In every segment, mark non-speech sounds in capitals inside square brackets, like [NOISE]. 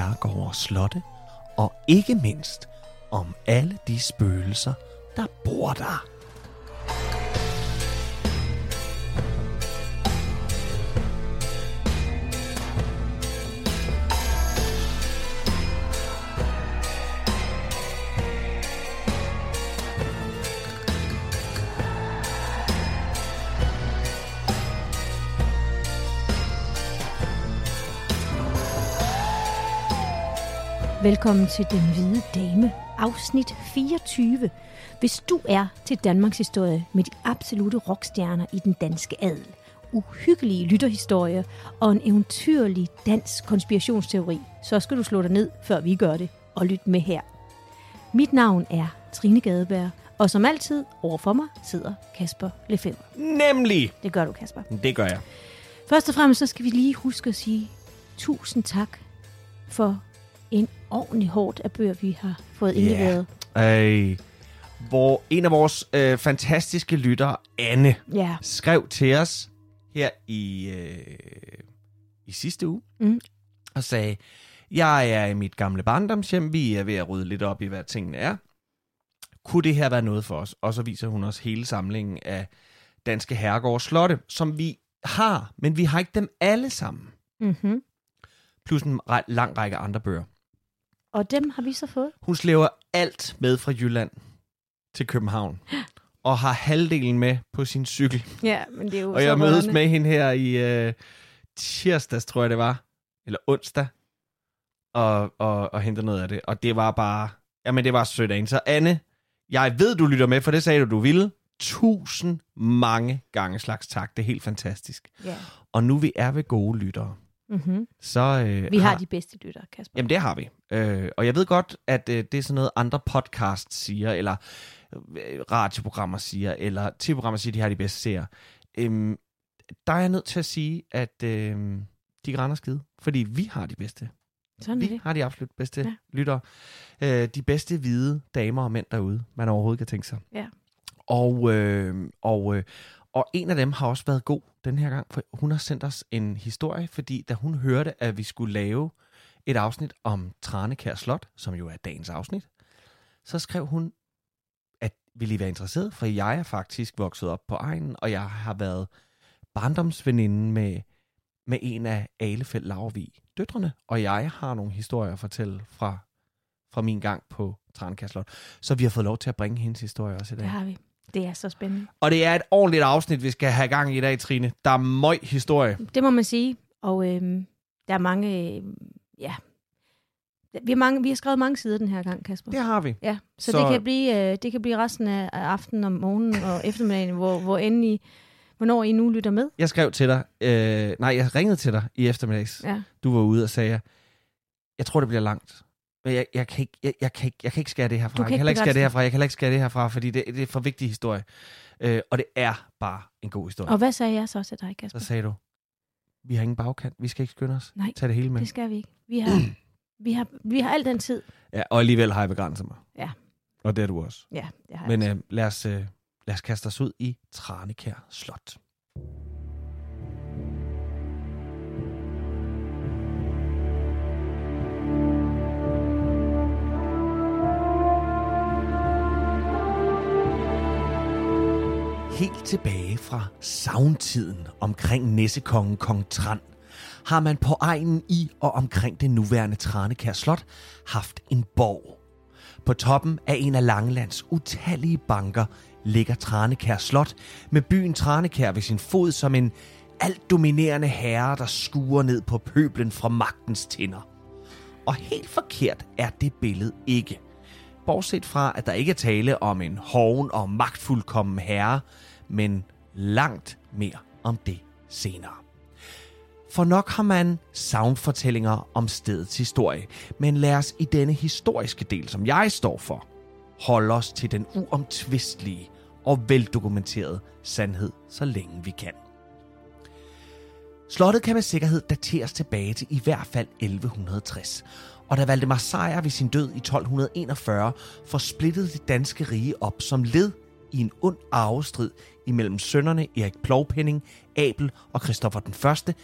herregårde og slotte, og ikke mindst om alle de spøgelser, der bor der. Velkommen til Den Hvide Dame, afsnit 24. Hvis du er til Danmarks historie med de absolute rockstjerner i den danske adel, uhyggelige lytterhistorier og en eventyrlig dansk konspirationsteori, så skal du slå dig ned, før vi gør det, og lytte med her. Mit navn er Trine Gadeberg, og som altid overfor mig sidder Kasper Lefebvre. Nemlig! Det gør du, Kasper. Det gør jeg. Først og fremmest så skal vi lige huske at sige tusind tak for en ordentlig hårdt af bøger, vi har fået indleveret. Øh, hvor en af vores øh, fantastiske lyttere, Anne, Ja. skrev til os her i, øh, i sidste uge Mm. og sagde, jeg er i mit gamle barndomshjem, vi er ved at rydde lidt op i, hvad tingene er. Kunne det her være noget for os? Og så viser hun os hele samlingen af danske herregårds slotte, som vi har, men vi har ikke dem alle sammen. Mm-hmm. Plus en lang række andre bøger. Og dem har vi så fået. Hun slæver alt med fra Jylland til København. [GASPS] Og har halvdelen med på sin cykel. Ja, men det er jo Og jeg mødes med hende her i øh, tirsdags, tror jeg det var. Eller onsdag. Og, og, og hente noget af det. Og det var bare... Jamen, det var sødt af hende. Så Anne, jeg ved, du lytter med, for det sagde du, du ville. Tusind mange gange slags tak. Det er helt fantastisk. Ja. Og nu vi er ved gode lyttere, Mm-hmm. så... Øh, Vi har de bedste lyttere, Kasper. Jamen, det har vi. Øh, og jeg ved godt, at øh, det er sådan noget, andre podcasts siger, eller øh, radioprogrammer siger, eller tv-programmer siger, de har de bedste seere. Øhm, der er jeg nødt til at sige, at øh, de grænder skide. Fordi vi har de bedste. Sådan Vi det. har de absolut bedste ja. lyttere. Øh, de bedste hvide damer og mænd derude, man overhovedet kan tænke sig. Ja. Og, øh, og, øh, og en af dem har også været god den her gang, for hun har sendt os en historie, fordi da hun hørte, at vi skulle lave et afsnit om Tranekær Slot, som jo er dagens afsnit, så skrev hun, at vi lige var interesseret, for jeg er faktisk vokset op på egnen, og jeg har været barndomsveninde med, med en af Alefeldt Laurvig døtrene, og jeg har nogle historier at fortælle fra, fra min gang på Tranekær Slot. Så vi har fået lov til at bringe hendes historie også i dag. Det har vi. Det er så spændende. Og det er et ordentligt afsnit, vi skal have gang i i dag, Trine. Der er møg historie. Det må man sige. Og øhm, der er mange... Øh, ja. Vi har, mange, vi har skrevet mange sider den her gang, Kasper. Det har vi. Ja, så, Så-. Det, kan blive, øh, det kan blive resten af af aftenen og morgenen og [LAUGHS] eftermiddagen, hvor, hvor end I, hvornår I nu lytter med. Jeg skrev til dig, øh, nej, jeg ringede til dig i eftermiddags. Ja. Du var ude og sagde, jeg tror, det bliver langt. Men jeg, jeg, kan ikke, jeg, jeg, kan ikke, jeg kan ikke skære det herfra. Du Jeg kan kan ikke heller ikke skære det herfra. Jeg kan heller ikke skære det herfra, fordi det, det er for vigtig historie. Øh, og det er bare en god historie. Og hvad sagde jeg så til dig, Så Kasper? sagde du, vi har ingen bagkant. Vi skal ikke skynde os. Nej, Tag det hele med. det skal vi ikke. Vi har, [CLEARS THROAT] vi har, vi har al den tid. Ja, og alligevel har jeg begrænset mig. Ja. Og det er du også. Ja, det har Men jeg. øh, lad, os, øh, lad os kaste os ud i Tranekær Slot. Helt tilbage fra savntiden omkring næssekongen Kong Tran, har man på egnen i og omkring det nuværende Tranekær Slot haft en borg. På toppen af en af Langelands utallige banker ligger Tranekær Slot med byen Tranekær ved sin fod som en alt dominerende herre, der skuer ned på pøblen fra magtens tinder. Og helt forkert er det billede ikke. Bortset fra, at der ikke er tale om en hoven og magtfuldkommen herre, men langt mere om det senere. For nok har man soundfortællinger om stedets historie, men lad os i denne historiske del, som jeg står for, holde os til den uomtvistelige og veldokumenterede sandhed, så længe vi kan. Slottet kan med sikkerhed dateres tilbage til i hvert fald 1160, og da Valdemar Sejr ved sin død i 1241 forsplittede det danske rige op som led i en ond arvestrid imellem sønnerne Erik Plovpenning, Abel og Christoffer den Første,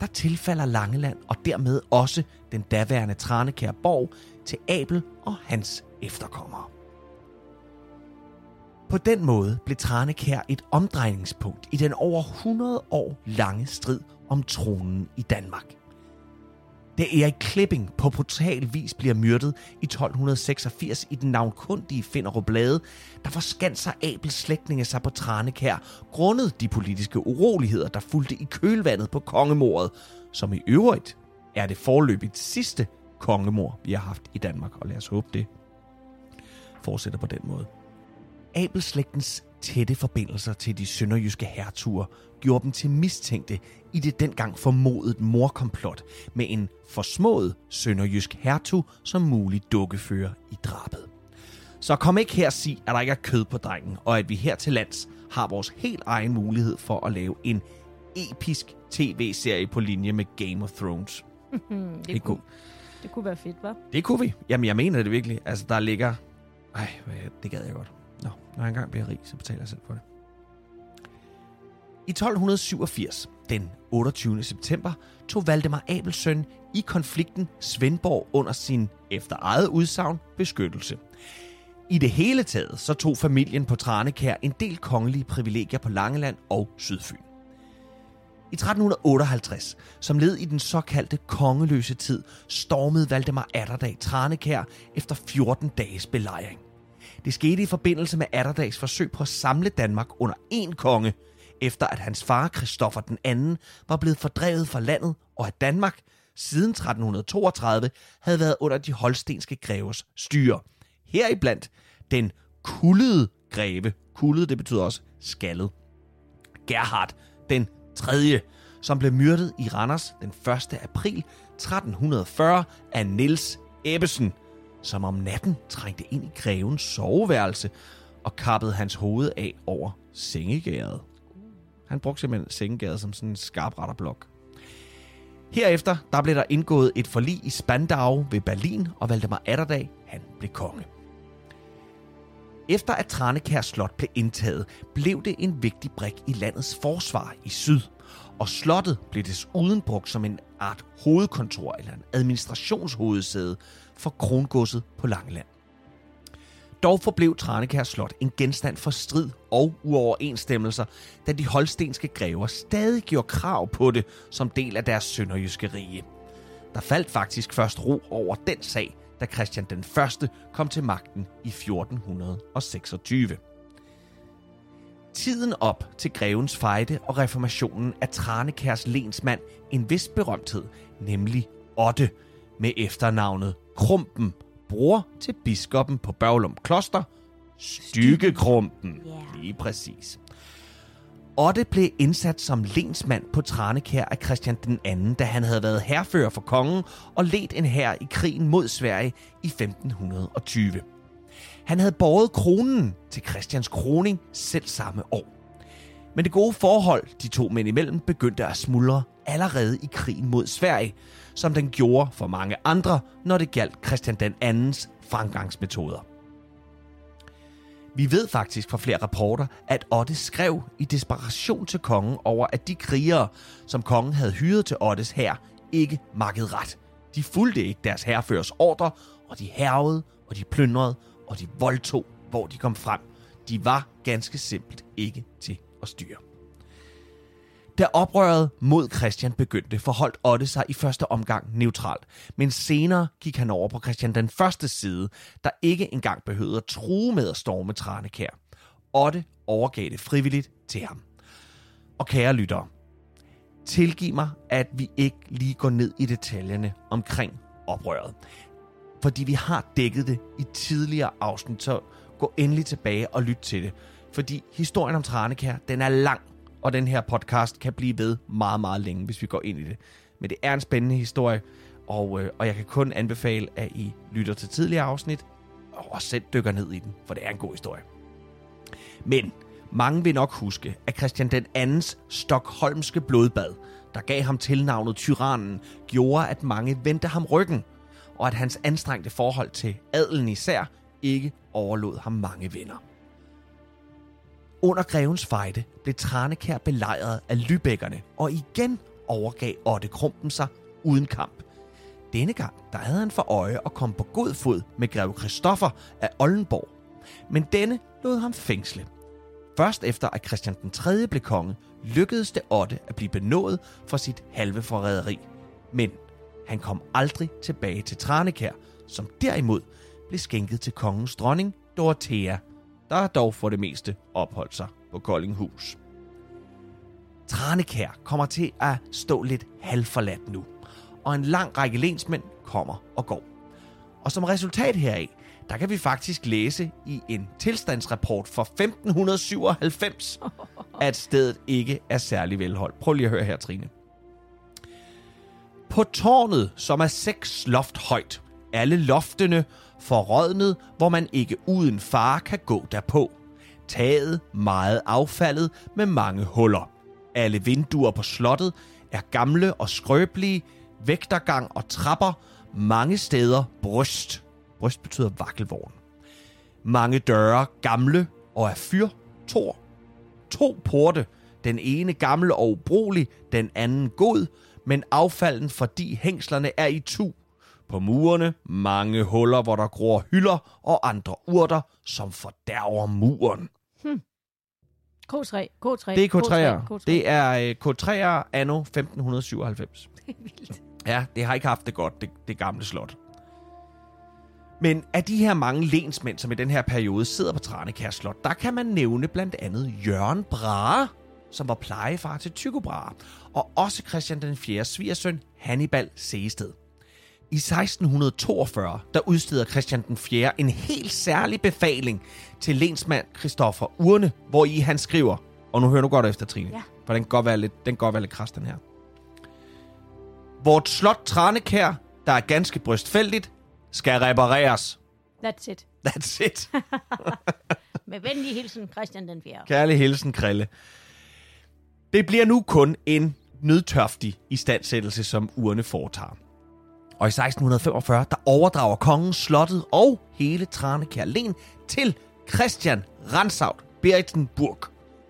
der tilfalder Langeland og dermed også den daværende Tranekær borg til Abel og hans efterkommere. På den måde blev Tranekær et omdrejningspunkt i den over 100 år lange strid om tronen i Danmark. Da Erik Klipping på brutal vis bliver myrdet i 1286 i den navnkundige Finderup Blade, der forskanser Abels slægtninge sig på Tranekær, grundet de politiske uroligheder, der fulgte i kølvandet på kongemordet, som i øvrigt er det forløbigt sidste kongemor, vi har haft i Danmark, og lad os håbe det fortsætter på den måde. Abelslægtens tætte forbindelser til de sønderjyske hertuger gjorde dem til mistænkte i det dengang formodet morkomplot med en forsmået sønderjysk hertug som mulig dukkefører i drabet. Så kom ikke her og sig, at der ikke er kød på drengen, og at vi her til lands har vores helt egen mulighed for at lave en episk tv-serie på linje med Game of Thrones. [LAUGHS] det, det, kunne, det kunne være fedt, hva'? Det kunne vi. Jamen, jeg mener det virkelig. Altså, der ligger... Ej, det gad jeg godt. Nå, når jeg engang bliver rig, så betaler jeg selv for det. I 1287, den 28. september, tog Valdemar Abelsøn i konflikten Svendborg under sin, efter eget udsagn, beskyttelse. I det hele taget så tog familien på Tranekær en del kongelige privilegier på Langeland og Sydfyn. I 1358, som led i den såkaldte kongeløse tid, stormede Valdemar Atterdag Tranekær efter 14 dages belejring. Det skete i forbindelse med Atterdags forsøg på at samle Danmark under én konge, efter at hans far Christoffer den anden var blevet fordrevet fra landet, og at Danmark siden 1332 havde været under de holstenske greves styre. Heriblandt den kullede greve. Kullede, det betyder også skaldet. Gerhard den 3., som blev myrdet i Randers den 1. april 1340 af Niels Ebbesen, som om natten trængte ind i grevens soveværelse og kappede hans hoved af over sengegæret. Han brugte simpelthen sengegæret som sådan en skarpretterblok. Herefter der blev der indgået et forlig i Spandau ved Berlin, og Valdemar Atterdag han blev konge. Efter at Tranekær Slot blev indtaget, blev det en vigtig brik i landets forsvar i syd, og slottet blev desuden brugt som en art hovedkontor eller en administrationshovedsæde for krongodset på Langeland. Dog forblev Tranekær Slot en genstand for strid og uoverensstemmelser, da de holstenske grever stadig gjorde krav på det som del af deres sønderjyske rige. Der faldt faktisk først ro over den sag, da Christian den 1. kom til magten i 1426. Tiden op til grevens fejde og reformationen af Tranekærs lensmand en vis berømthed, nemlig Otte, med efternavnet Krumpen, bror til biskoppen på Børglum Kloster, Stykkekrumpen. Lige præcis. Otte blev indsat som lensmand på Tranekær af Christian den anden, da han havde været herfører for kongen og ledt en hær i krigen mod Sverige i 1520. Han havde båret kronen til Christians kroning selv samme år. Men det gode forhold de to mænd imellem begyndte at smuldre allerede i krigen mod Sverige, som den gjorde for mange andre, når det galt Christian den andens fremgangsmetoder. Vi ved faktisk fra flere rapporter, at Otte skrev i desperation til kongen over, at de krigere, som kongen havde hyret til Ottes hær, ikke makkede ret. De fulgte ikke deres herreførers ordre, og de hervede, og de plyndrede, og de voldtog, hvor de kom frem. De var ganske simpelt ikke til at styre. Da oprøret mod Christian begyndte, forholdt Otte sig i første omgang neutralt, men senere gik han over på Christian den første side, der ikke engang behøvede at true med at storme Tranekær. Otte overgav det frivilligt til ham. Og kære lyttere, tilgiv mig, at vi ikke lige går ned i detaljerne omkring oprøret. Fordi vi har dækket det i tidligere afsnit, så gå endelig tilbage og lyt til det. Fordi historien om Tranekær, den er lang, og den her podcast kan blive ved meget, meget længe, hvis vi går ind i det. Men det er en spændende historie, og, øh, og jeg kan kun anbefale, at I lytter til tidligere afsnit, og selv dykker ned i den, for det er en god historie. Men mange vil nok huske, at Christian den andens stokholmske blodbad, der gav ham tilnavnet Tyrannen, gjorde, at mange vendte ham ryggen, og at hans anstrengte forhold til adelen især ikke overlod ham mange venner. Under grevens fejde blev Tranekær belejret af lybækkerne, og igen overgav Otte Krumpen sig uden kamp. Denne gang der havde han for øje at komme på god fod med greve Christoffer af Oldenborg. Men denne lod ham fængsle. Først efter at Christian den 3. blev konge, lykkedes det Otte at blive benådet for sit halve forræderi. Men han kom aldrig tilbage til Tranekær, som derimod blev skænket til kongens dronning Dorothea, der dog for det meste opholdt sig på Koldinghus. Tranekær kommer til at stå lidt halvforladt nu, og en lang række lensmænd kommer og går. Og som resultat heraf, der kan vi faktisk læse i en tilstandsrapport fra 1597, [LAUGHS] at stedet ikke er særlig velholdt. Prøv lige at høre her, Trine. På tårnet, som er seks loft højt, alle loftene forrådnet, hvor man ikke uden far kan gå derpå. Taget meget affaldet med mange huller. Alle vinduer på slottet er gamle og skrøbelige, vægtergang og trapper, mange steder bryst. Bryst betyder vakkelvogn. Mange døre gamle og af fyr, tor. To porte, den ene gammel og ubrugelig, den anden god, men affalden fordi hængslerne er i tu. På murene mange huller, hvor der gror hylder og andre urter, som fordærver muren. K3, K3, Det er K3'er. K3. Det er øh, K3'er anno 1597. Det er vildt. Ja, det har ikke haft det godt, det, det gamle slot. Men af de her mange lensmænd, som i den her periode sidder på Tranekær Slot, der kan man nævne blandt andet Jørgen Brahe, som var plejefar til Tycho Brahe, og også Christian den 4. svigersøn Hannibal Segested. I 1642, der udsteder Christian den 4. en helt særlig befaling til lensmand Christoffer Urne, hvor i han skriver, og nu hører du godt efter, Trine, Ja. for den kan godt være lidt, den kan godt være lidt kras, den her. Vort slot Tranekær, der er ganske brystfældigt, skal repareres. That's it. [LAUGHS] That's it. [LAUGHS] Med venlig hilsen, Christian den 4. Kærlig hilsen, Krille. Det bliver nu kun en nødtørftig istandsættelse, som urne foretager. Og i 1645, der overdrager kongen slottet og hele Tranekær Len til Christian Ransaut Beritzenburg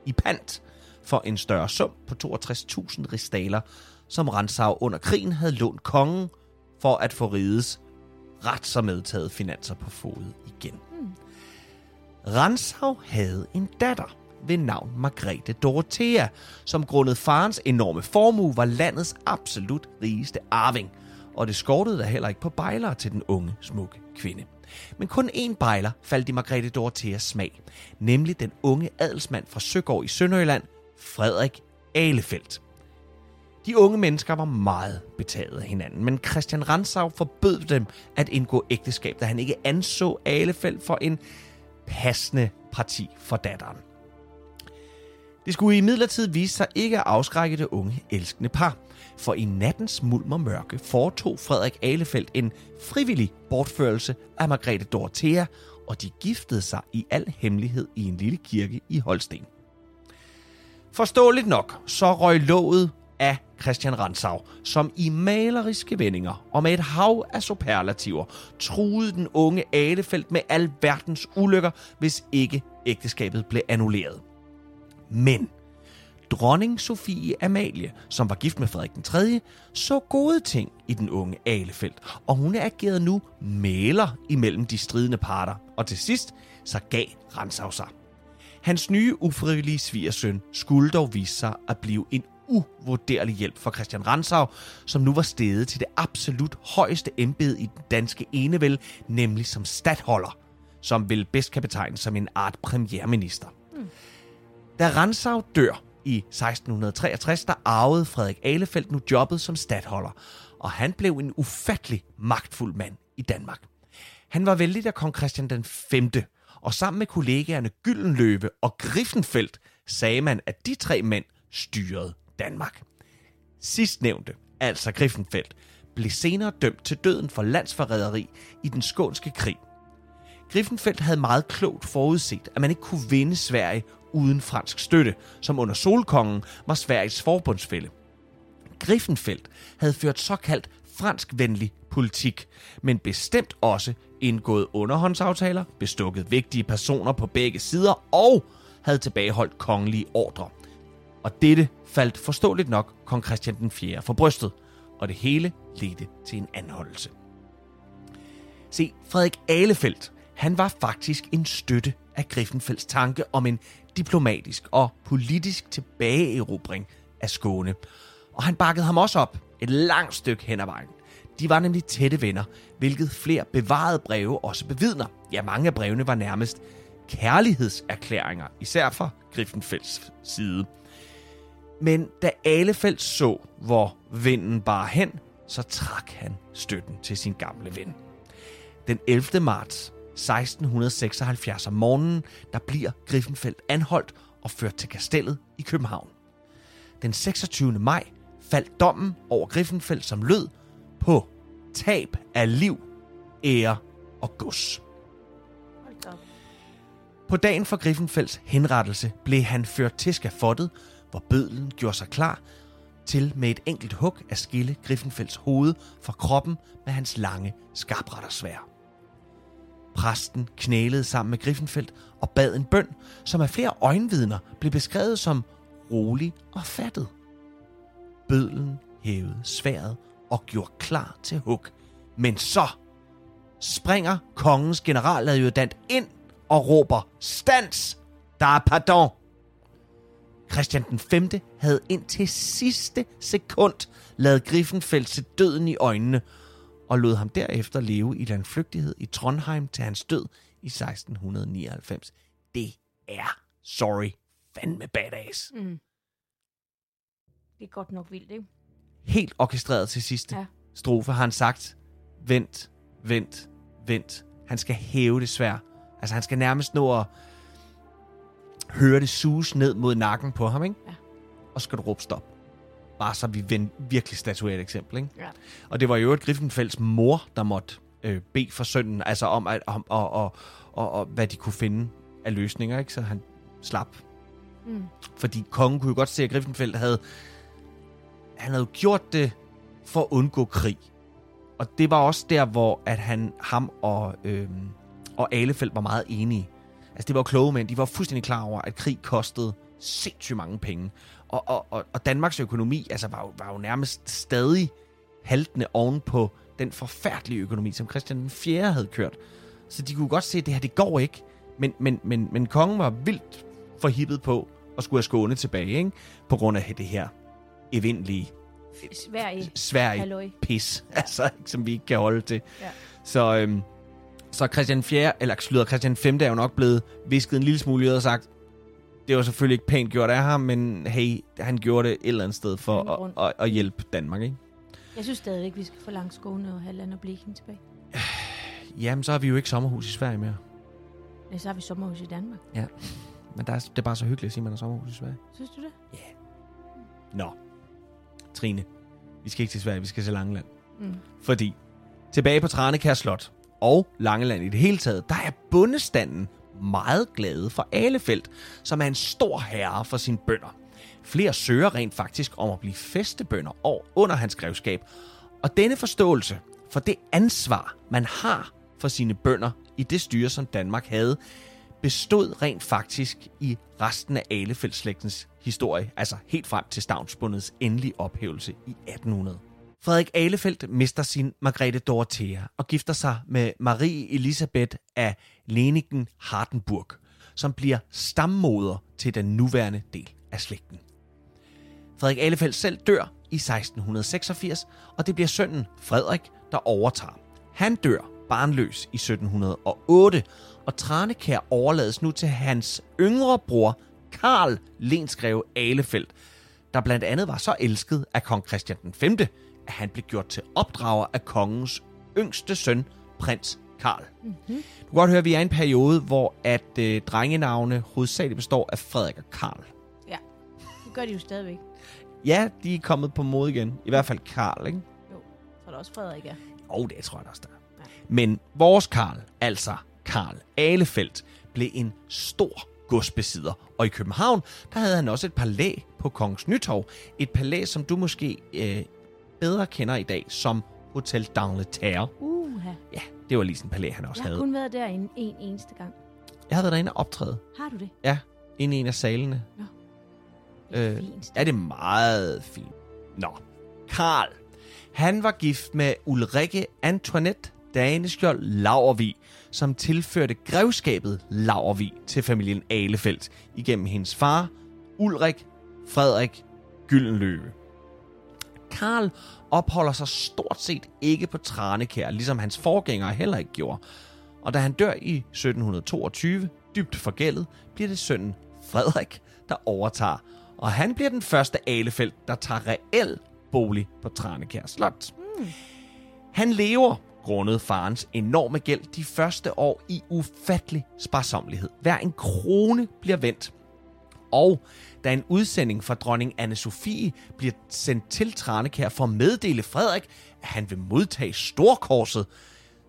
i pant for en større sum på 62.000 ristaler, som Ransaug under krigen havde lånt kongen for at få rigets ret så medtaget finanser på fod igen. Ransaug havde en datter ved navn Margrethe Dorothea, som grundet farens enorme formue var landets absolut rigeste arving, og det skortede der heller ikke på bejlere til den unge, smukke kvinde. Men kun én bejler faldt i Margrethe Dorotheas smag, nemlig den unge adelsmand fra Søgård i Sønderjylland, Frederik Alefeldt. De unge mennesker var meget betaget af hinanden, men Christian Rantzau forbød dem at indgå ægteskab, da han ikke anså Alefeldt for en passende parti for datteren. Det skulle i midlertid vise sig ikke at afskrække det unge, elskende par, for i nattens mulm og mørke foretog Frederik Alefeldt en frivillig bortførelse af Margrethe Dorothea, og de giftede sig i al hemmelighed i en lille kirke i Holsten. Forståeligt nok, så røg låget af Christian Ransau, som i maleriske vendinger og med et hav af superlativer truede den unge Alefeldt med alverdens ulykker, hvis ikke ægteskabet blev annulleret. Men dronning Sofie Amalie, som var gift med Frederik den 3., så gode ting i den unge Alefeldt, og hun agerede nu maler imellem de stridende parter, og til sidst så gav Rantzau sig. Hans nye ufrivillige svigersøn skulle dog vise sig at blive en uvurderlig hjælp for Christian Rantzau, som nu var steget til det absolut højeste embede i den danske enevælde, nemlig som stadholder, som vel bedst kan betegnes som en art premierminister. Da Rantzau dør i 1663, der arvede Frederik Alefeldt nu jobbet som stadholder, og han blev en ufattelig magtfuld mand i Danmark. Han var vældig af kong Christian den 5., og sammen med kollegaerne Gyldenløve og Griffenfeldt sagde man, at de tre mænd styrede Danmark. Sidstnævnte, altså Griffenfeldt, blev senere dømt til døden for landsforræderi i den skånske krig. Griffenfeldt havde meget klogt forudset, at man ikke kunne vinde Sverige uden fransk støtte, som under Solkongen var Sveriges forbundsfælde. Griffenfeldt havde ført såkaldt franskvenlig politik, men bestemt også indgået underhåndsaftaler, bestukket vigtige personer på begge sider og havde tilbageholdt kongelige ordre. Og dette faldt forståeligt nok kong Christian den 4. for brystet, og det hele ledte til en anholdelse. Se, Frederik Alefeldt, han var faktisk en støtte af Griffenfelds tanke om en diplomatisk og politisk tilbageerobring af Skåne. Og han bakkede ham også op et langt stykke hen ad vejen. De var nemlig tætte venner, hvilket flere bevarede breve også bevidner. Ja, mange af brevene var nærmest kærlighedserklæringer, især fra Griffenfelds side. Men da Alefeldt så, hvor vinden bar hen, så trak han støtten til sin gamle ven. Den 11. marts 1676 om morgenen, der bliver Griffenfeldt anholdt og ført til kastellet i København. Den 26. maj faldt dommen over Griffenfeldt som lød på tab af liv, ære og gods. På dagen for Griffenfelds henrettelse blev han ført til skafottet, hvor bødlen gjorde sig klar til med et enkelt hug at skille Griffenfelds hoved fra kroppen med hans lange skarprettersvær. Præsten knælede sammen med Griffenfeldt og bad en bøn, som af flere øjenvidner blev beskrevet som rolig og fattet. Bødlen hævede sværet og gjorde klar til hug. Men så springer kongens generaladjutant ind og råber, Stans! Der er pardon! Christian den 5. havde indtil sidste sekund lavet Griffenfeldt se døden i øjnene, og lod ham derefter leve i landflygtighed i Trondheim til hans død i 1699. Det er, sorry, fandme badass. Mm. Det er godt nok vildt, ikke? Helt orkestreret til sidste Ja. strofe har han sagt, vent, vent, vent. Han skal hæve det svær. Altså han skal nærmest nå at høre det sus ned mod nakken på ham, ikke? Ja. Og så skal du råbe stop. Bare så vi ven- virkelig statuerer et eksempel, ikke? Ja. Og det var jo et Griffenfelds mor, der måtte øh, bede for sønnen, altså om, at, om og, og, og, og, hvad de kunne finde af løsninger, ikke? Så han slap. Mm. Fordi kongen kunne jo godt se, at Griffenfeldt havde, han havde jo gjort det for at undgå krig. Og det var også der, hvor at han, ham og, øhm, og Alefeldt var meget enige. Altså, det var kloge mænd. De var fuldstændig klar over, at krig kostede sindssygt mange penge. Og, og, og, og Danmarks økonomi altså, var, jo, var jo nærmest stadig haltende oven på den forfærdelige økonomi, som Christian den 4. havde kørt. Så de kunne godt se, at det her, det går ikke. Men, men, men, men kongen var vildt forhippet på at skulle have Skåne tilbage, ikke? På grund af det her evindelige Sverige. Sverige Halløj. pis, [LAUGHS] altså, som vi ikke kan holde til. Ja. Så, øhm, så Christian 4. eller slutter Christian 5. er jo nok blevet visket en lille smule og sagt, det var selvfølgelig ikke pænt gjort af ham, men hey, han gjorde det et eller andet sted for at, at, at hjælpe Danmark, ikke? Jeg synes stadigvæk, vi skal få langt Skåne og Halland og Bleking tilbage. [SIGHS] Jamen, så har vi jo ikke sommerhus i Sverige mere. Ja, så har vi sommerhus i Danmark. Men der er, det er bare så hyggeligt at sige, at man har sommerhus i Sverige. Synes du det? Nå. Trine, vi skal ikke til Sverige, vi skal til Langeland. Mm. Fordi tilbage på Tranekær Slot og Langeland i det hele taget, der er bundestanden meget glade for Alefelt, som er en stor herre for sine bønder. Flere søger rent faktisk om at blive festebønder og under hans grevskab. Og denne forståelse for det ansvar, man har for sine bønder i det styre, som Danmark havde, bestod rent faktisk i resten af Alefeldslægtens historie, altså helt frem til stavnsbundets endelige ophævelse i 1800. Frederik Alefeldt mister sin Margrethe Dorothea og gifter sig med Marie Elisabeth af Leningen Hardenburg, som bliver stammoder til den nuværende del af slægten. Frederik Alefeldt selv dør i 1686, og det bliver sønnen Frederik, der overtager. Han dør barnløs i 1708, og Tranekær overlades nu til hans yngre bror, Karl Lensgreve Alefeldt, der blandt andet var så elsket af kong Christian 5., at han blev gjort til opdrager af kongens yngste søn, prins Karl. Mhm. Mm-hmm. Du kan godt høre, at vi er i en periode, hvor at øh, drengenavne hovedsageligt består af Frederik og Karl. Ja, det gør de jo stadigvæk. Ja, de er kommet på mode igen. I hvert fald Karl, ikke? Jo, så er der også Frederik, ja. Og det tror jeg også, der er. Ja. Men vores Karl, altså Karl Ahlefeldt, blev en stor godsbesidder. Og i København, der havde han også et palæ på Kongens Nytorv. Et palæ, som du måske øh, bedre kender i dag som Hotel d'Angleterre. Uha. Ja, det var lige sådan et palæ, han også Jeg har havde. kun været der en, en eneste gang. Jeg havde været derinde og optræde. Har du det? Ja, ind i en af salene. Øh, Øh, fint. Ja, det er meget fint. Nå. Karl. Han var gift med Ulrikke Antoinette Daneskjold Laurvig, som tilførte grevskabet Laurvig til familien Alefeldt igennem hendes far, Ulrik Frederik Gyldenløve. Karl opholder sig stort set ikke på Tranekær, ligesom hans forgængere heller ikke gjorde. Og da han dør i 1722, dybt forgældet, bliver det sønnen Frederik, der overtager. Og han bliver den første Alefeldt, der tager reel bolig på Tranekær Slot. Han lever, grundet farens enorme gæld, de første år i ufattelig sparsomlighed. Hver en krone bliver vendt. Og da en udsending fra dronning anne Sofie bliver sendt til Tranekær for at meddele Frederik, at han vil modtage storkorset,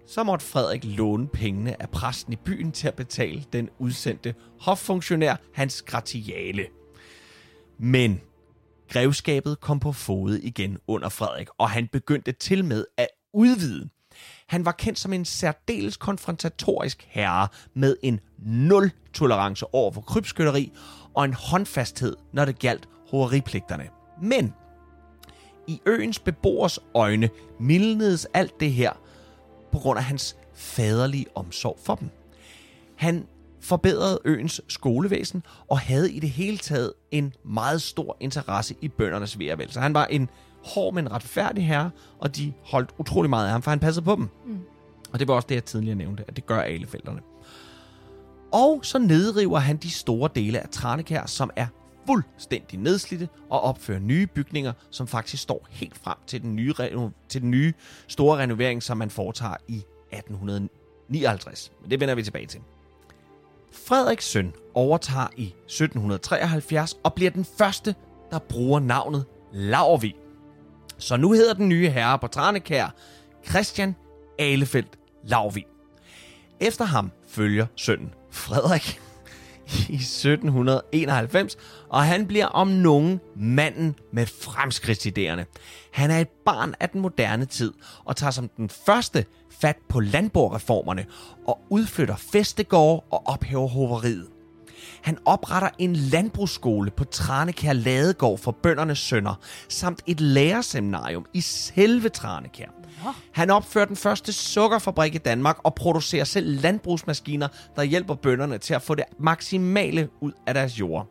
så måtte Frederik låne pengene af præsten i byen til at betale den udsendte hoffunktionær hans gratiale. Men grevskabet kom på fode igen under Frederik, og han begyndte til med at udvide. Han var kendt som en særdeles konfrontatorisk herre med en nul tolerance over for krybskytteri og en håndfasthed, når det galt hoveripligterne. Men i øens beboers øjne mildnedes alt det her på grund af hans faderlige omsorg for dem. Han forbedrede øens skolevæsen og havde i det hele taget en meget stor interesse i bøndernes ved og vel. Så han var en hård, men retfærdig herre, og de holdt utrolig meget af ham, for han passede på dem. Mm. Og det var også det, jeg tidligere nævnte, at det gør alefelterne. Og så nedriver han de store dele af Tranekær, som er fuldstændig nedslidte, og opfører nye bygninger, som faktisk står helt frem til den nye, til den nye store renovering, som man foretager i 1859. Men det vender vi tilbage til. Frederiks søn overtager i 1773 og bliver den første, der bruger navnet Laurvig. Så nu hedder den nye herre på Tranekær Christian Alefeldt Laurvig. Efter ham følger sønnen Frederik i 1791, og han bliver om nogen manden med fremskridtsidéerne. Han er et barn af den moderne tid, og tager som den første fat på landborgreformerne og udflytter festegårde og ophæver hoveriet. Han opretter en landbrugsskole på Tranekær Ladegård for bøndernes sønner, samt et lærerseminarium i selve Tranekær. Han opfører den første sukkerfabrik i Danmark og producerer selv landbrugsmaskiner, der hjælper bønderne til at få det maksimale ud af deres jord.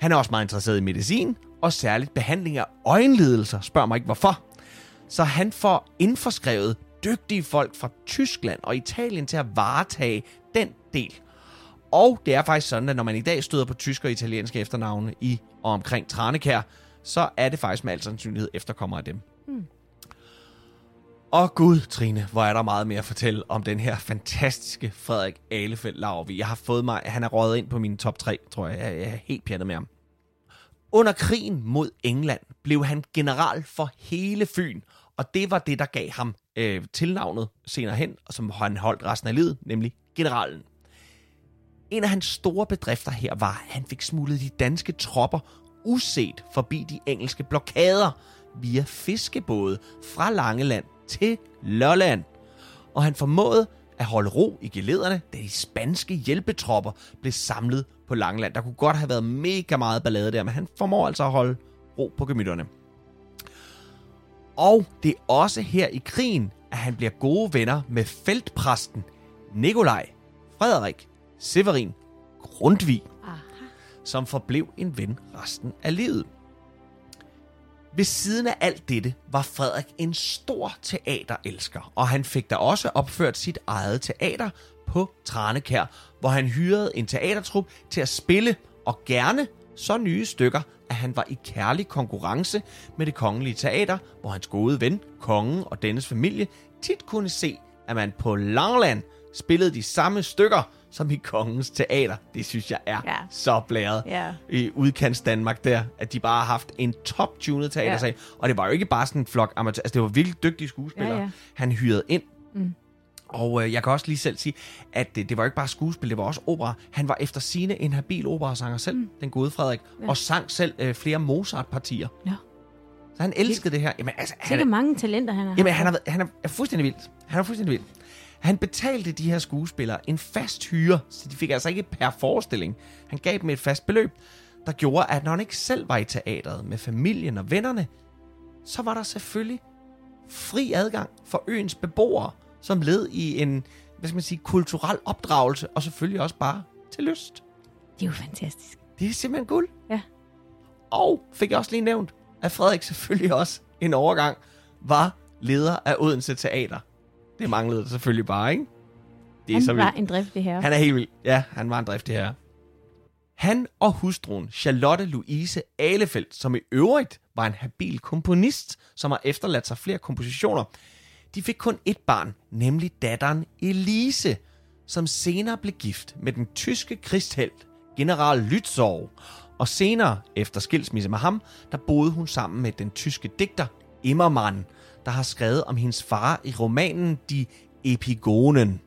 Han er også meget interesseret i medicin, og særligt behandling af øjenlidelser, spørg mig ikke hvorfor. Så han får indforskrevet dygtige folk fra Tyskland og Italien til at varetage den del. Og det er faktisk sådan, at når man i dag støder på tyske og italienske efternavne i og omkring Tranekær, så er det faktisk med al sandsynlighed efterkommere af dem. Og gud, Trine, hvor er der meget mere at fortælle om den her fantastiske Frederik Alefeldt Laurvig. Jeg har fået mig, han er røget ind på mine top 3, tror jeg. Jeg er helt pjattet med ham. Under krigen mod England blev han general for hele Fyn, og det var det, der gav ham øh, tilnavnet senere hen, og som han holdt resten af livet, nemlig generalen. En af hans store bedrifter her var, at han fik smuglet de danske tropper uset forbi de engelske blokader via fiskebåde fra Langeland til Lolland. Og han formåede at holde ro i gelederne, da de spanske hjælpetropper blev samlet på Langeland. Der kunne godt have været mega meget ballade der, men han formår altså at holde ro på gemytterne. Og det er også her i krigen, at han bliver gode venner med feltpræsten Nikolaj Frederik Severin Grundtvig, Aha. som forblev en ven resten af livet. Ved siden af alt dette var Frederik en stor teaterelsker, og han fik da også opført sit eget teater på Tranekær, hvor han hyrede en teatertrup til at spille, og gerne så nye stykker, at han var i kærlig konkurrence med det kongelige teater, hvor hans gode ven, kongen og dennes familie tit kunne se, at man på Langland spillede de samme stykker som i kongens teater. Det synes jeg er Ja. så blæret Ja. i udkants Danmark der, at de bare har haft en top-tunet teatersag. Ja. Og det var jo ikke bare sådan en flok amatør, altså det var virkelig dygtige skuespillere, Ja, ja. han hyrede ind. Mm. Og øh, jeg kan også lige selv sige, at det, det var ikke bare skuespil, det var også opera. Han var efter sine en habil operasanger selv, mm. den gode Frederik, ja. og sang selv øh, flere Mozart-partier. Ja. Så han elskede det her. Jamen, altså, han, er, mange talenter, han har. jamen, han, er, han er, er fuldstændig vildt. Han er fuldstændig vild. Han betalte de her skuespillere en fast hyre, så de fik altså ikke per forestilling. Han gav dem et fast beløb, der gjorde, at når han ikke selv var i teatret med familien og vennerne, så var der selvfølgelig fri adgang for øens beboere, som led i en hvad skal man sige, kulturel opdragelse, og selvfølgelig også bare til lyst. Det er jo fantastisk. Det er simpelthen guld. Ja. Og fik jeg også lige nævnt, at Frederik selvfølgelig også en overgang var leder af Odense Teater. Det manglede selvfølgelig bare, ikke? Det Han så var vildt. en driftig herre. Han er helt vild. Ja, han var en driftig herre. Han og hustruen Charlotte Louise Ahlefeldt, som i øvrigt var en habil komponist, som har efterladt sig flere kompositioner, de fik kun et barn, nemlig datteren Elise, som senere blev gift med den tyske krigshelt general Lützow. Og senere, efter skilsmisse med ham, der boede hun sammen med den tyske digter Immermann, der har skrevet om hendes far i romanen De Epigonen.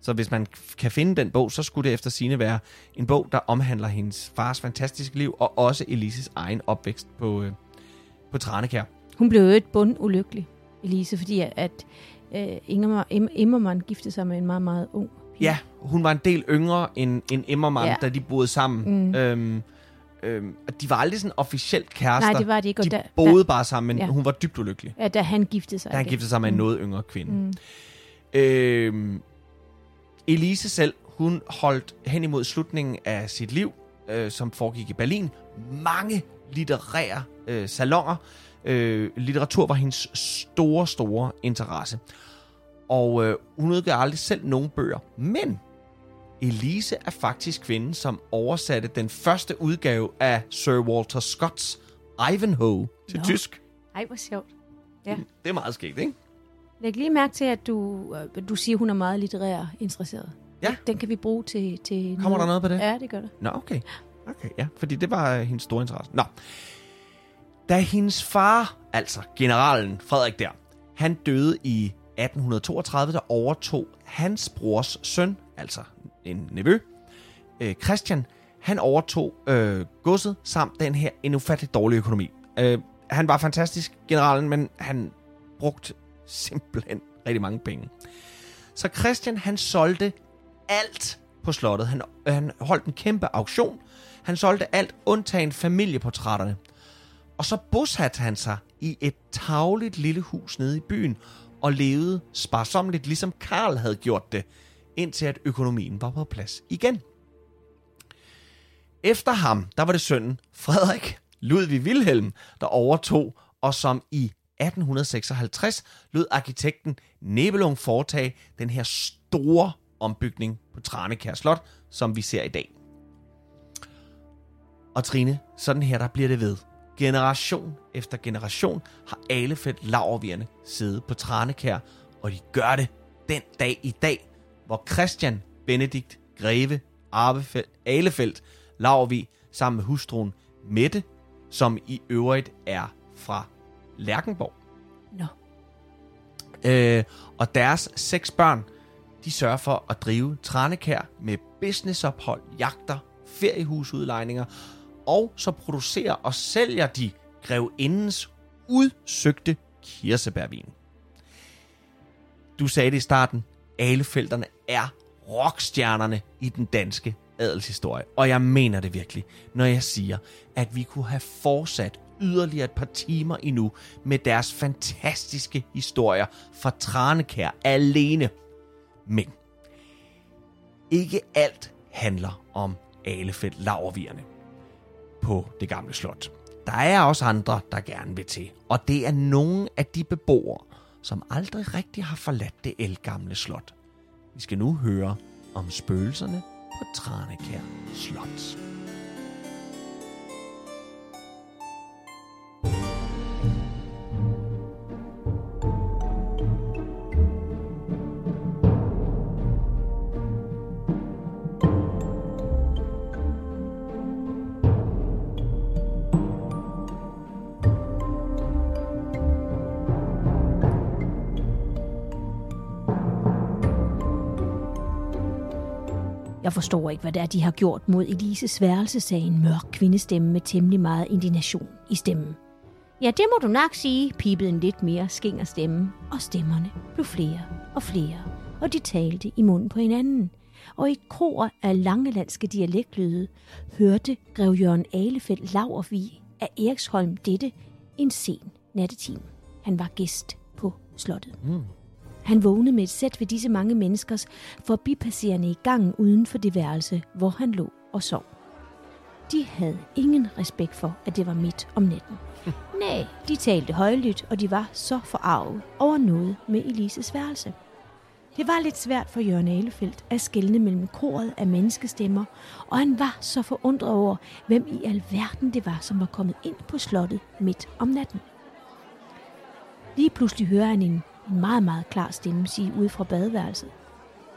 Så hvis man kan finde den bog, så skulle det efter sine være en bog, der omhandler hendes fars fantastiske liv, og også Elises egen opvækst på, øh, på Tranekær. Hun blev jo et bund ulykkelig, Elise, fordi at, uh, Inger, Im, Immermann giftede sig med en meget, meget ung pige. Ja, hun var en del yngre end, end Emmermann, ja. Ja. da de boede sammen. Mm. Øhm, øhm, og de var aldrig sådan officielt kærester. Nej, det var de ikke. De da, boede bare sammen, men ja. Hun var dybt ulykkelig, da, ja, da han giftede sig. da han igen. giftede sig med en noget yngre kvinde. Mm. Øhm, Elise selv, hun holdt hen imod slutningen af sit liv, øh, som foregik i Berlin, mange litterære øh, salonger. Øh, litteratur var hendes store, store interesse. Og øh, hun udgav aldrig selv nogen bøger. Men Elise er faktisk kvinden, som oversatte den første udgave af Sir Walter Scotts Ivanhoe til Nå. tysk. Ej, hvor sjovt. Ja. Det er meget skægt, ikke? Læg lige mærke til, at du, øh, du siger, at hun er meget litterær interesseret. Ja. Den kan vi bruge til... til Kommer der noget på det? Ja, det gør der. Nå, okay. Okay, ja. Fordi det var øh, hendes store interesse. Nå. Da hendes far, altså generalen Frederik der, han døde i 1832, der overtog hans brors søn, altså en nevø, øh, Christian, han overtog øh, godset samt den her en ufattelig dårlig økonomi. Øh, han var fantastisk, generalen, men han brugte simpelthen rigtig mange penge. Så Christian, han solgte alt på slottet. Han, han holdt en kæmpe auktion. Han solgte alt, undtagen familieportrætterne. Og så bosatte han sig i et tavligt lille hus nede i byen, og levede sparsomligt, ligesom Karl havde gjort det, indtil at økonomien var på plads igen. Efter ham, der var det sønnen Frederik Ludvig Wilhelm, der overtog, og som i 1856 lød arkitekten Nebelung foretage den her store ombygning på Tranekær Slot, som vi ser i dag. Og Trine, sådan her der bliver det ved. Generation efter generation har Alefeldt Laurvierne siddet på Tranekær, og de gør det den dag i dag, hvor Christian Benedikt Greve Arvefeldt, Alefeldt Laurvig sammen med hustruen Mette, som i øvrigt er fra Lærkenborg. Nå. Øh, og deres seks børn, de sørger for at drive Tranekær med businessophold, jagter, feriehusudlejninger, og så producerer og sælger de grevindens udsøgte kirsebærvin. Du sagde det i starten, Alefelterne er rockstjernerne i den danske adelshistorie. Og jeg mener det virkelig, når jeg siger, at vi kunne have fortsat yderligere et par timer endnu med deres fantastiske historier fra Tranekær alene. Men ikke alt handler om Alefeldt Laurvierne på det gamle slot. Der er også andre, der gerne vil til, og det er nogle af de beboere, som aldrig rigtig har forladt det elgamle slot. Vi skal nu høre om spøgelserne på Tranekær Slot. Jeg forstår ikke, hvad det er, de har gjort mod Elises værelse, sagde en mørk kvindestemme med temmelig meget indignation i stemmen. Ja, det må du nok sige, pipede en lidt mere skinger stemme, og stemmerne blev flere og flere, og de talte i munden på hinanden. Og i et kor af langelandske dialektlyde hørte grev Jørgen Alefeldt Lavervig af Eriksholm dette en sen nattetime. Han var gæst på slottet. Mm. Han vågnede med et sæt ved disse mange menneskers forbipasserende i gangen uden for det værelse, hvor han lå og sov. De havde ingen respekt for, at det var midt om natten. [LAUGHS] Nej, de talte højlydt, og de var så forarvet over noget med Elises værelse. Det var lidt svært for Jørgen Alefeldt at skelne mellem koret af menneskestemmer, og han var så forundret over, hvem i alverden det var, som var kommet ind på slottet midt om natten. Lige pludselig hører han en meget, meget klar stemme sige ud fra badeværelset.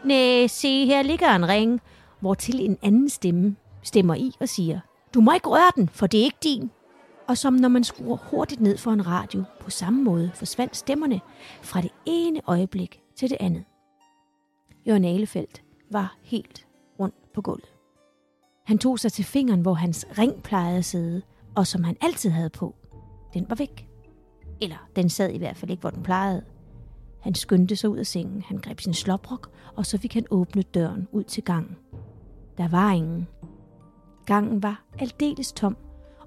Næh, se, her ligger en ring, hvor til en anden stemme stemmer i og siger, du må ikke røre den, for det er ikke din. Og som når man skruer hurtigt ned for en radio, på samme måde forsvandt stemmerne fra det ene øjeblik til det andet. Jørgen Alefeldt var helt rundt på gulvet. Han tog sig til fingeren, hvor hans ring plejede at sidde, og som han altid havde på. Den var væk. Eller den sad i hvert fald ikke, hvor den plejede. Han skyndte sig ud af sengen, han greb sin sloprok, og så fik han åbnet døren ud til gangen. Der var ingen. Gangen var aldeles tom,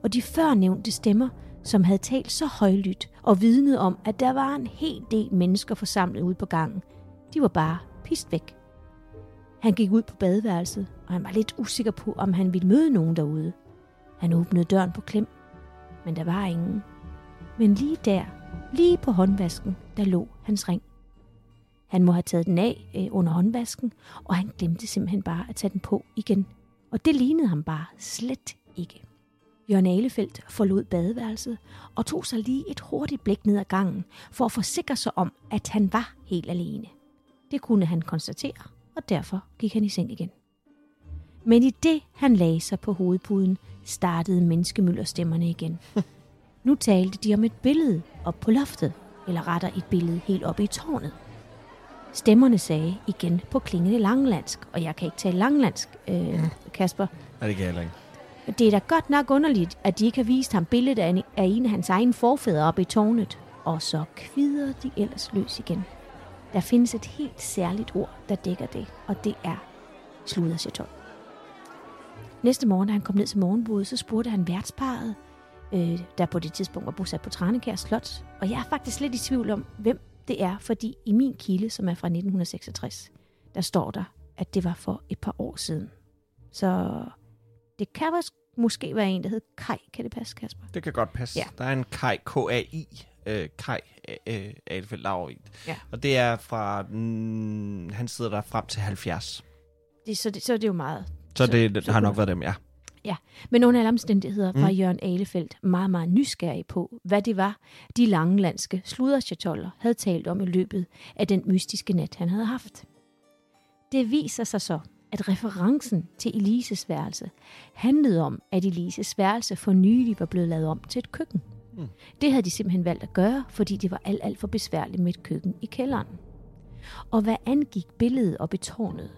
og de førnævnte stemmer, som havde talt så højlydt og vidnet om, at der var en hel del mennesker forsamlet ude på gangen, de var bare pist væk. Han gik ud på badeværelset, og han var lidt usikker på, om han ville møde nogen derude. Han åbnede døren på klem, men der var ingen. Men lige der, lige på håndvasken, der lå hans ring. Han må have taget den af øh, under håndvasken, og han glemte simpelthen bare at tage den på igen. Og det lignede ham bare slet ikke. Jørgen Alefeldt forlod badeværelset og tog sig lige et hurtigt blik ned ad gangen for at forsikre sig om, at han var helt alene. Det kunne han konstatere, og derfor gik han i seng igen. Men i det, han lagde sig på hovedpuden, startede menneskemøllerstemmerne igen. [LAUGHS] Nu talte de om et billede op på loftet, eller retter et billede helt oppe i tårnet. Stemmerne sagde igen på klingende langlandsk, og jeg kan ikke tale langlandsk, øh, Kasper. Nej, det kan jeg heller ikke. Det er da godt nok underligt, at de ikke har vist ham billedet af en af, en af hans egen forfædre oppe i tårnet. Og så kvider de ellers løs igen. Der findes et helt særligt ord, der dækker det, og det er sluderchatol. Næste morgen, da han kom ned til morgenbordet, så spurgte han værtsparet, øh, der på det tidspunkt var bosat på Tranekær Slot. Og jeg er faktisk lidt i tvivl om, hvem det er, fordi i min kilde, som er fra 1966, der står der, at det var for et par år siden. Så det kan måske være en, der hed Kai. Kan det passe, Kasper? Det kan godt passe. Ja. Der er en Kai, K-A-I, øh, Kai øh, Adelfeldt Laurvig. Ja. Og det er fra, mm, han sidder der frem til 70. Det, så, det, så er det jo meget. Så, det, det så har nok været dem, ja. Men under alle omstændigheder var Mm. Jørgen Alefeldt meget, meget nysgerrig på, hvad det var, de langelandske sluderchatoller havde talt om i løbet af den mystiske nat, han havde haft. Det viser sig så, at referencen til Elises værelse handlede om, at Elises værelse for nylig var blevet lavet om til et køkken. Mm. Det havde de simpelthen valgt at gøre, fordi det var alt, alt for besværligt med et køkken i kælderen. Og hvad angik billedet op i tårnet,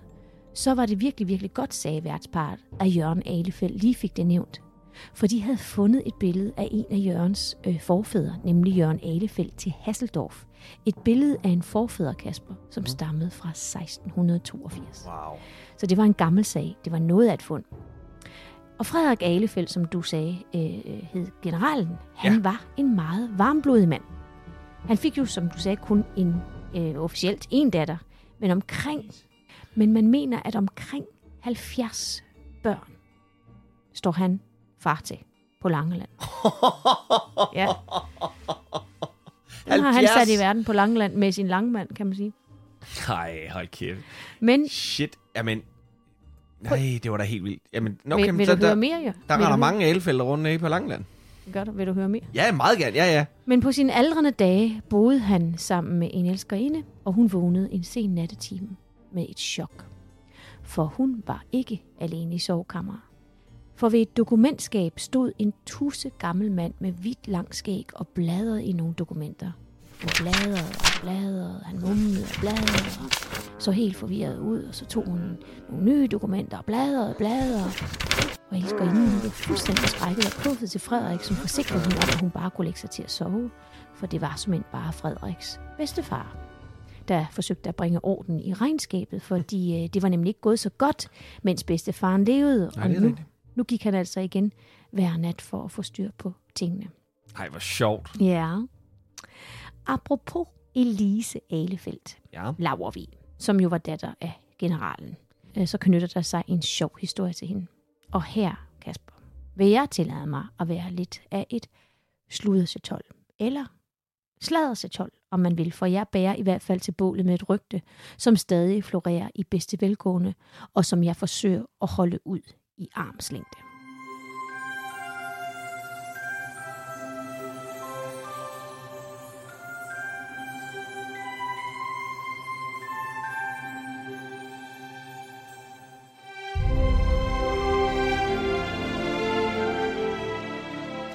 så var det virkelig, virkelig godt, sagde værtsparet, at Jørgen Alefeldt lige fik det nævnt. For de havde fundet et billede af en af Jørgens øh, forfædre, nemlig Jørgen Alefeldt til Hasseldorf. Et billede af en forfædre, Kasper, som stammede fra 1682. Wow. Så det var en gammel sag. Det var noget af et fund. Og Frederik Alefeldt, som du sagde, øh, hed generalen, han Ja. ja. var en meget varmblodig mand. Han fik jo, som du sagde, kun en øh, officielt en datter, men omkring, men man mener, at omkring 70 børn står han far til på Langeland. ja. Den har han 70? sat i verden på Langeland med sin langmand, kan man sige. Nej, hold kæft. Men Shit, jamen... Nej, det var da helt vildt. Jamen, okay, vil, vil så, du høre der, mere, jo? der render høre- mange elfælder rundt nede på Langland. Gør du? Vil du høre mere? Ja, meget gerne. Ja, ja. Men på sine aldrende dage boede han sammen med en elskerinde, og hun vågnede en sen nattetime med et chok. For hun var ikke alene i sovekammeret. For ved et dokumentskab stod en tusse gammel mand med hvidt lang skæg og bladrede i nogle dokumenter. Han bladrede og bladrede, han mumlede og bladrede, og så helt forvirret ud, og så tog hun nogle nye dokumenter og bladrede og bladrede. Og elskerinden blev fuldstændig skrækket og puffet til Frederik, som forsikrede hende om, at hun bare kunne lægge sig til at sove, for det var simpelthen bare Frederiks bedstefar der forsøgte at bringe orden i regnskabet, fordi øh, det var nemlig ikke gået så godt, mens bedstefaren levede. Nej, og nu, rigtigt. nu gik han altså igen hver nat for at få styr på tingene. Ej, hvor sjovt. Ja. Apropos Elise Alefeldt, Ja. Laurvig, som jo var datter af generalen, øh, så knytter der sig en sjov historie til hende. Og her, Kasper, vil jeg tillade mig at være lidt af et sludersatol, eller sladdersatol, om man vil, for jeg bærer i hvert fald til bålet med et rygte, som stadig florerer i bedste velgående, og som jeg forsøger at holde ud i armslængde.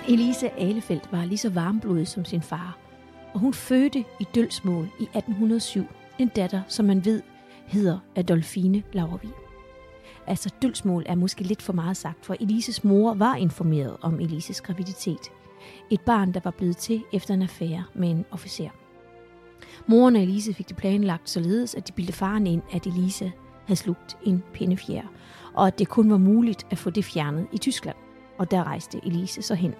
Elise Alefeldt var lige så varmblodig som sin far, og hun fødte i Dølsmål i 1807 en datter, som man ved hedder Adolfine Laurvig. Altså, Dølsmål er måske lidt for meget sagt, for Elises mor var informeret om Elises graviditet. Et barn, der var blevet til efter en affære med en officer. Moren og Elise fik det planlagt således, at de bildte faren ind, at Elise havde slugt en pindefjer, og at det kun var muligt at få det fjernet i Tyskland. Og der rejste Elise så hen.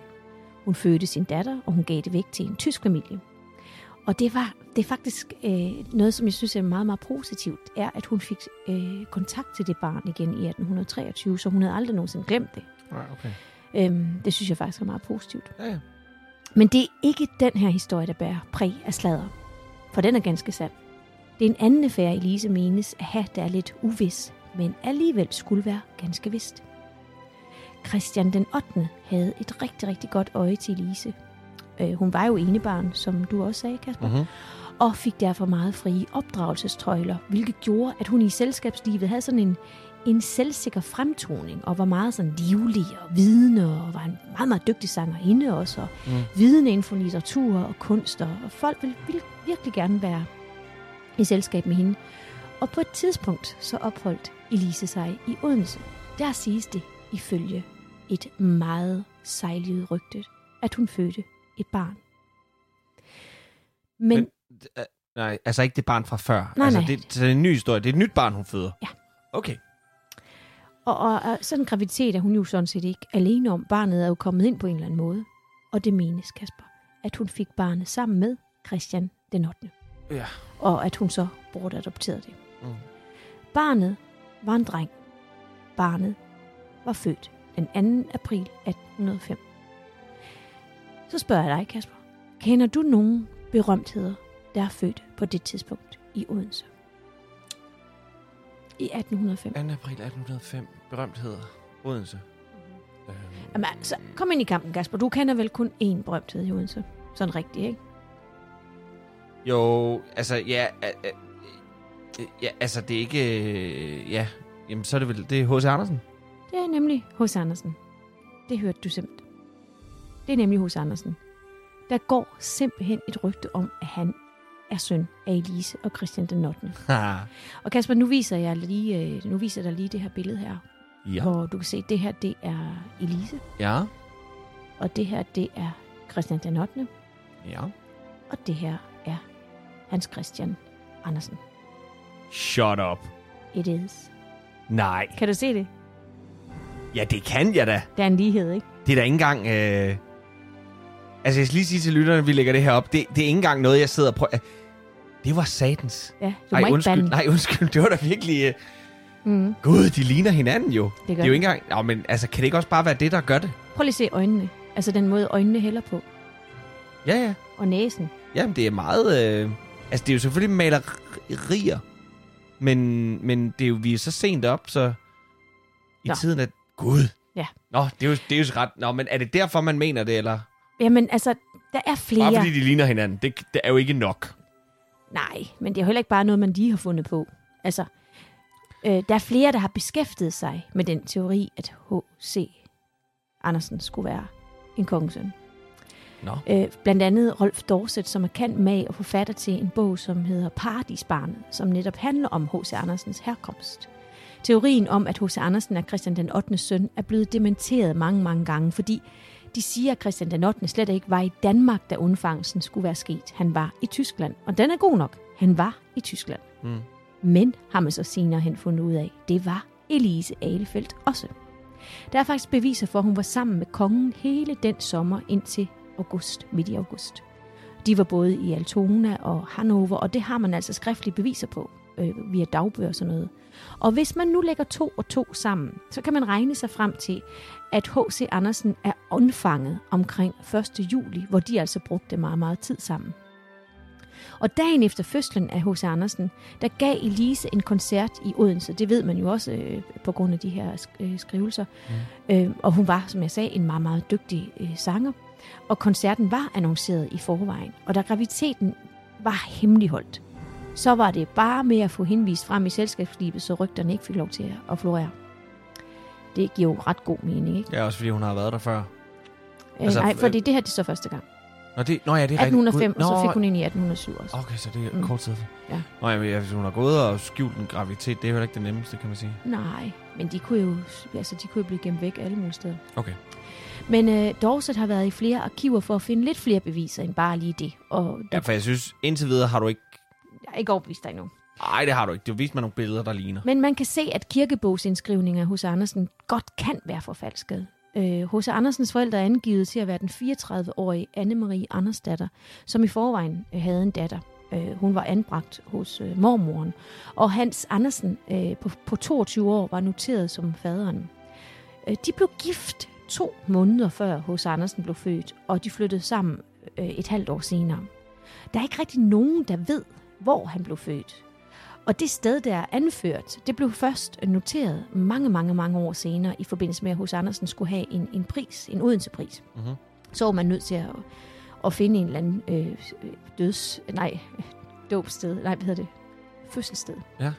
Hun fødte sin datter, og hun gav det væk til en tysk familie. Og det var det er faktisk øh, noget, som jeg synes er meget, meget positivt, er, at hun fik øh, kontakt til det barn igen i 1823, så hun havde aldrig nogensinde glemt det. Nej, okay. Øhm, det synes jeg faktisk er meget positivt. Ja, ja. Men det er ikke den her historie, der bærer præg af sladder. For den er ganske sand. Det er en anden affære, Elise menes at have, der er lidt uvis, men alligevel skulle være ganske vist. Christian den 8. havde et rigtig, rigtig godt øje til Elise. Øh, hun var jo enebarn, som du også sagde, Kasper, Mm-hmm. og fik derfor meget frie opdragelsestrøjler, hvilket gjorde, at hun i selskabslivet havde sådan en, en selvsikker fremtoning, og var meget sådan livlig og vidende, og var en meget, meget dygtig sangerinde også, og Mm. vidende inden for litteratur og kunst, og folk ville, ville virkelig gerne være i selskab med hende. Og på et tidspunkt så opholdt Elise sig i Odense. Der siges det ifølge et meget sejlivet rygte, at hun fødte et barn. Men, Men- Øh, Nej, altså ikke det barn fra før. Nej, altså, nej. Det, det er en ny historie. Det er et nyt barn, hun føder. Ja. Okay. Og, og, og sådan en graviditet er hun jo sådan set ikke alene om. Barnet er jo kommet ind på en eller anden måde. Og det menes, Kasper, at hun fik barnet sammen med Christian den 8. Ja. Og at hun så bortadopterede det. Mm. Barnet var en dreng. Barnet var født den 2. april 1805. Så spørger jeg dig, Kasper. Kender du nogen berømtheder, der er født på det tidspunkt i Odense? I 1805. 2. april 1805. Berømtheder. Odense. Øhm, Jamen, altså, kom ind i kampen, Kasper. Du kender vel kun én berømthed i Odense. Sådan rigtigt, ikke? Jo, altså, ja, øh, øh, ja, altså, det er ikke, øh, ja, jamen, så er det vel, det er H.C. Andersen. Det er nemlig hos Andersen. Det hørte du simpelthen. Det er nemlig hos Andersen. Der går simpelthen et rygte om, at han er søn af Elise og Christian den 8. ja. [LAUGHS] Og Kasper, nu viser jeg lige, øh, nu viser dig lige det her billede her, ja. hvor du kan se, at det her, det er Elise, Ja. og det her, det er Christian den 8. Ja. Og det her er Hans Christian Andersen. Shut up. It is. Nej. Kan du se det? Ja, det kan jeg da. Der er en lighed, ikke? Det er da ikke engang... Øh... Altså, jeg skal lige sige til lytterne, vi lægger det her op. Det, det er ikke engang noget, jeg sidder og prøver... Det var satans. Ja, du må Ej, ikke undskyld. bande. Nej, undskyld. Det var da virkelig... Øh... Mm, Gud, de ligner hinanden jo. det gør Det er jo ikke engang... Nå, men altså, kan det ikke også bare være det, der gør det? Prøv lige at se øjnene. Altså den måde, øjnene hælder på. Ja, ja. Og næsen. Jamen, det er meget... Øh... Altså, det er jo selvfølgelig malerier. Men, men det er jo, vi er så sent op, så... I Nå. tiden at... Gud. Ja. Nå, det er jo, det er jo ret... Nå, men er det derfor, man mener det, eller? Jamen altså, der er flere. Bare fordi de ligner hinanden. Det, det er jo ikke nok. Nej, men det er jo heller ikke bare noget, man lige har fundet på. Altså, øh, der er flere, der har beskæftiget sig med den teori, at H.C. Andersen skulle være en kongesøn. Nå. Øh, blandt andet Rolf Dorset, som er kendt med og forfatter til en bog, som hedder Paradisbarnet, som netop handler om H.C. Andersens herkomst. Teorien om, at H.C. Andersen er Christian den 8. søn, er blevet dementeret mange, mange gange, fordi De siger, at Christian den 8. slet ikke var i Danmark, da undfangelsen skulle være sket. Han var i Tyskland, og den er god nok. Han var i Tyskland. Mm. Men har man så senere hen fundet ud af, det var Elise Alefeldt også. Der er faktisk beviser for, at hun var sammen med kongen hele den sommer indtil august, midt i august. De var både i Altona og Hannover, og det har man altså skriftlige beviser på øh, via dagbøger og sådan noget. Og hvis man nu lægger to og to sammen, så kan man regne sig frem til, at H.C. Andersen er undfanget omkring 1. juli, hvor de altså brugte meget, meget tid sammen. Og dagen efter fødslen af H.C. Andersen, der gav Elise en koncert i Odense. Det ved man jo også øh, på grund af de her sk- øh, skrivelser. Mm. Øh, og hun var, som jeg sagde, en meget, meget dygtig øh, sanger. Og koncerten var annonceret i forvejen. Og da graviditeten var hemmeligholdt, så var det bare med at få henvist frem i selskabslivet, så rygterne ikke fik lov til at florere. Det giver jo ret god mening, ikke? Ja, også fordi hun har været der før. Øh, Altså, nej, fordi det her det er så første gang. Nå, det, nå ja, det er 1805, rigtigt. og så fik hun ind i 1807 også. Okay, så det er Mm. kort tid. Ja. Nå ja, ja, hvis hun har gået og skjult en graviditet, det er jo ikke det nemmeste, kan man sige. Nej, men de kunne jo altså, de kunne jo blive gemt væk alle mulige steder. Okay. Men øh, Dorset har været i flere arkiver for at finde lidt flere beviser end bare lige det. Og Ja, det, for jeg synes, indtil videre har du ikke... jeg er ikke overbevist dig endnu. Nej, det har du ikke. Du har vist mig nogle billeder, der ligner. Men man kan se, at kirkebogsindskrivninger hos Andersen godt kan være forfalsket. Øh, H.C. Andersens forældre er angivet til at være den 34-årige Anne-Marie Andersdatter, som i forvejen øh, havde en datter. Øh, hun var anbragt hos øh, mormoren. Og Hans Andersen øh, på, på 22 år var noteret som faderen. Øh, de blev gift to måneder før H.C. Andersen blev født, og de flyttede sammen øh, et halvt år senere. Der er ikke rigtig nogen, der ved, hvor han blev født. Og det sted, der er anført, det blev først noteret mange, mange, mange år senere i forbindelse med, at Hos Andersen skulle have en, en pris, en Odense-pris. Mhm. Så var man nødt til at, at finde en eller anden øh, døds... Nej, dåbsted. Nej, hvad hedder det? Fødselssted. Ja.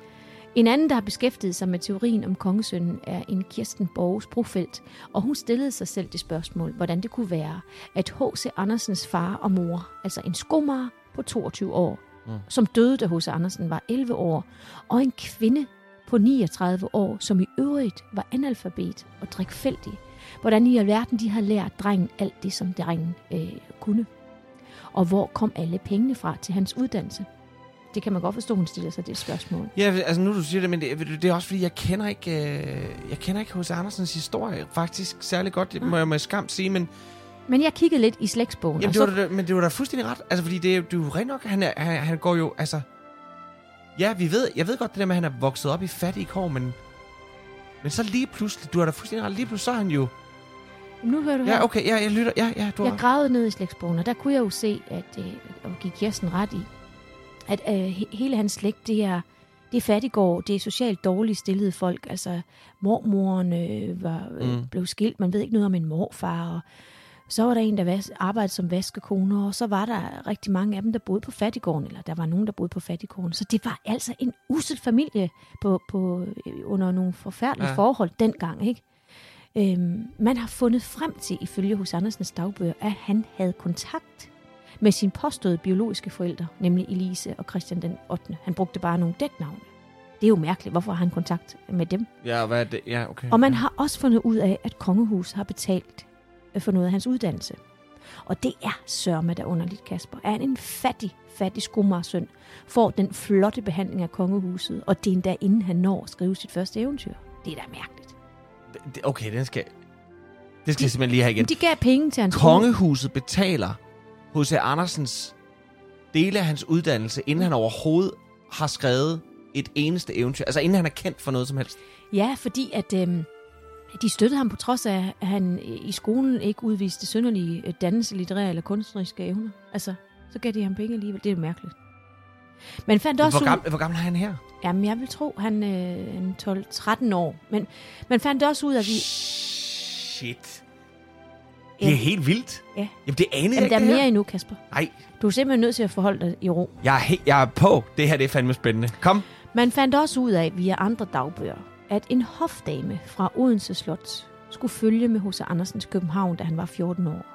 En anden, der har beskæftiget sig med teorien om kongesønnen, er en Kirsten Borges Brofeldt, og hun stillede sig selv det spørgsmål, hvordan det kunne være, at H.C. Andersens far og mor, altså en skomager på 22 år, Mm. som døde, da H.C. Andersen var 11 år, og en kvinde på 39 år, som i øvrigt var analfabet og drikfældig. Hvordan i alverden de har lært drengen alt det, som drengen øh, kunne. Og hvor kom alle pengene fra til hans uddannelse? Det kan man godt forstå, hun stiller sig det spørgsmål. Ja, altså nu du siger det, men det, det er også fordi, jeg kender ikke, øh, jeg kender ikke H.C. Andersens historie faktisk særlig godt. Det må jeg med skam sige, men, Men jeg kiggede lidt i slægtsbogen, jamen, det var, så, da- men det var da fuldstændig ret. Altså, fordi det er, jo- det er jo rent nok, han, er, han, han går jo, altså... Ja, vi ved, jeg ved godt det der med, at han er vokset op i fattige kår, men... Men så lige pludselig, du har da fuldstændig ret, lige pludselig så er han jo... nu hører du her. Ja, okay, ja, jeg lytter, ja, ja, du Jeg har... gravede ned i slægtsbogen, og der kunne jeg jo se, at, øh, og give Kirsten ret i, at øh, he- hele hans slægt, det er, det er fattigård, det er socialt dårligt stillede folk. Altså, mormoren øh, var, øh, Mm. blev skilt, man ved ikke noget om en morfar, og så var der en, der arbejdede som vaskekone, og så var der rigtig mange af dem, der boede på fattigården, eller der var nogen, der boede på fattigården. Så det var altså en usel familie på, på, øh, under nogle forfærdelige Ja. ja. forhold dengang, ikke? Øhm, man har fundet frem til, ifølge hos Andersens dagbøger, at han havde kontakt med sine påståede biologiske forældre, nemlig Elise og Christian den 8. Han brugte bare nogle dæknavne. Det er jo mærkeligt, hvorfor har han kontakt med dem? Ja, hvad er det? Ja, okay. Og man har også fundet ud af, at kongehuset har betalt for noget af hans uddannelse. Og det er sørme der underligt, Kasper. Er han en fattig, fattig skomagersøn, får den flotte behandling af kongehuset, og det er endda inden han når at skrive sit første eventyr. Det er da mærkeligt. Okay, den skal... Det skal jeg simpelthen lige have igen. De gav penge til hans Kongehuset betaler H.C. Andersens dele af hans uddannelse, inden han overhovedet har skrevet et eneste eventyr. Altså inden han er kendt for noget som helst. Ja, fordi at øhm, de støttede ham på trods af, at han i skolen ikke udviste synderlige øh, dannelse, litterære eller kunstneriske evner. Altså, så gav de ham penge alligevel. Det er mærkeligt. Man fandt også Hvor ud... gammel, hvor gammel er han her? Jamen, jeg vil tro, han øh, en 12-13 år. Men man fandt også ud af, at vi... Shit. Ja. Det er helt vildt. Ja. Jamen, det anede jeg Jamen, ikke, der er mere her. endnu, Kasper. Nej, Du er simpelthen nødt til at forholde dig i ro. jeg er, he- jeg er på. Det her det er fandme spændende. Kom. Man fandt også ud af, via andre dagbøger, at en hofdame fra Odense Slot skulle følge med H.C. Andersens København, da han var 14 år.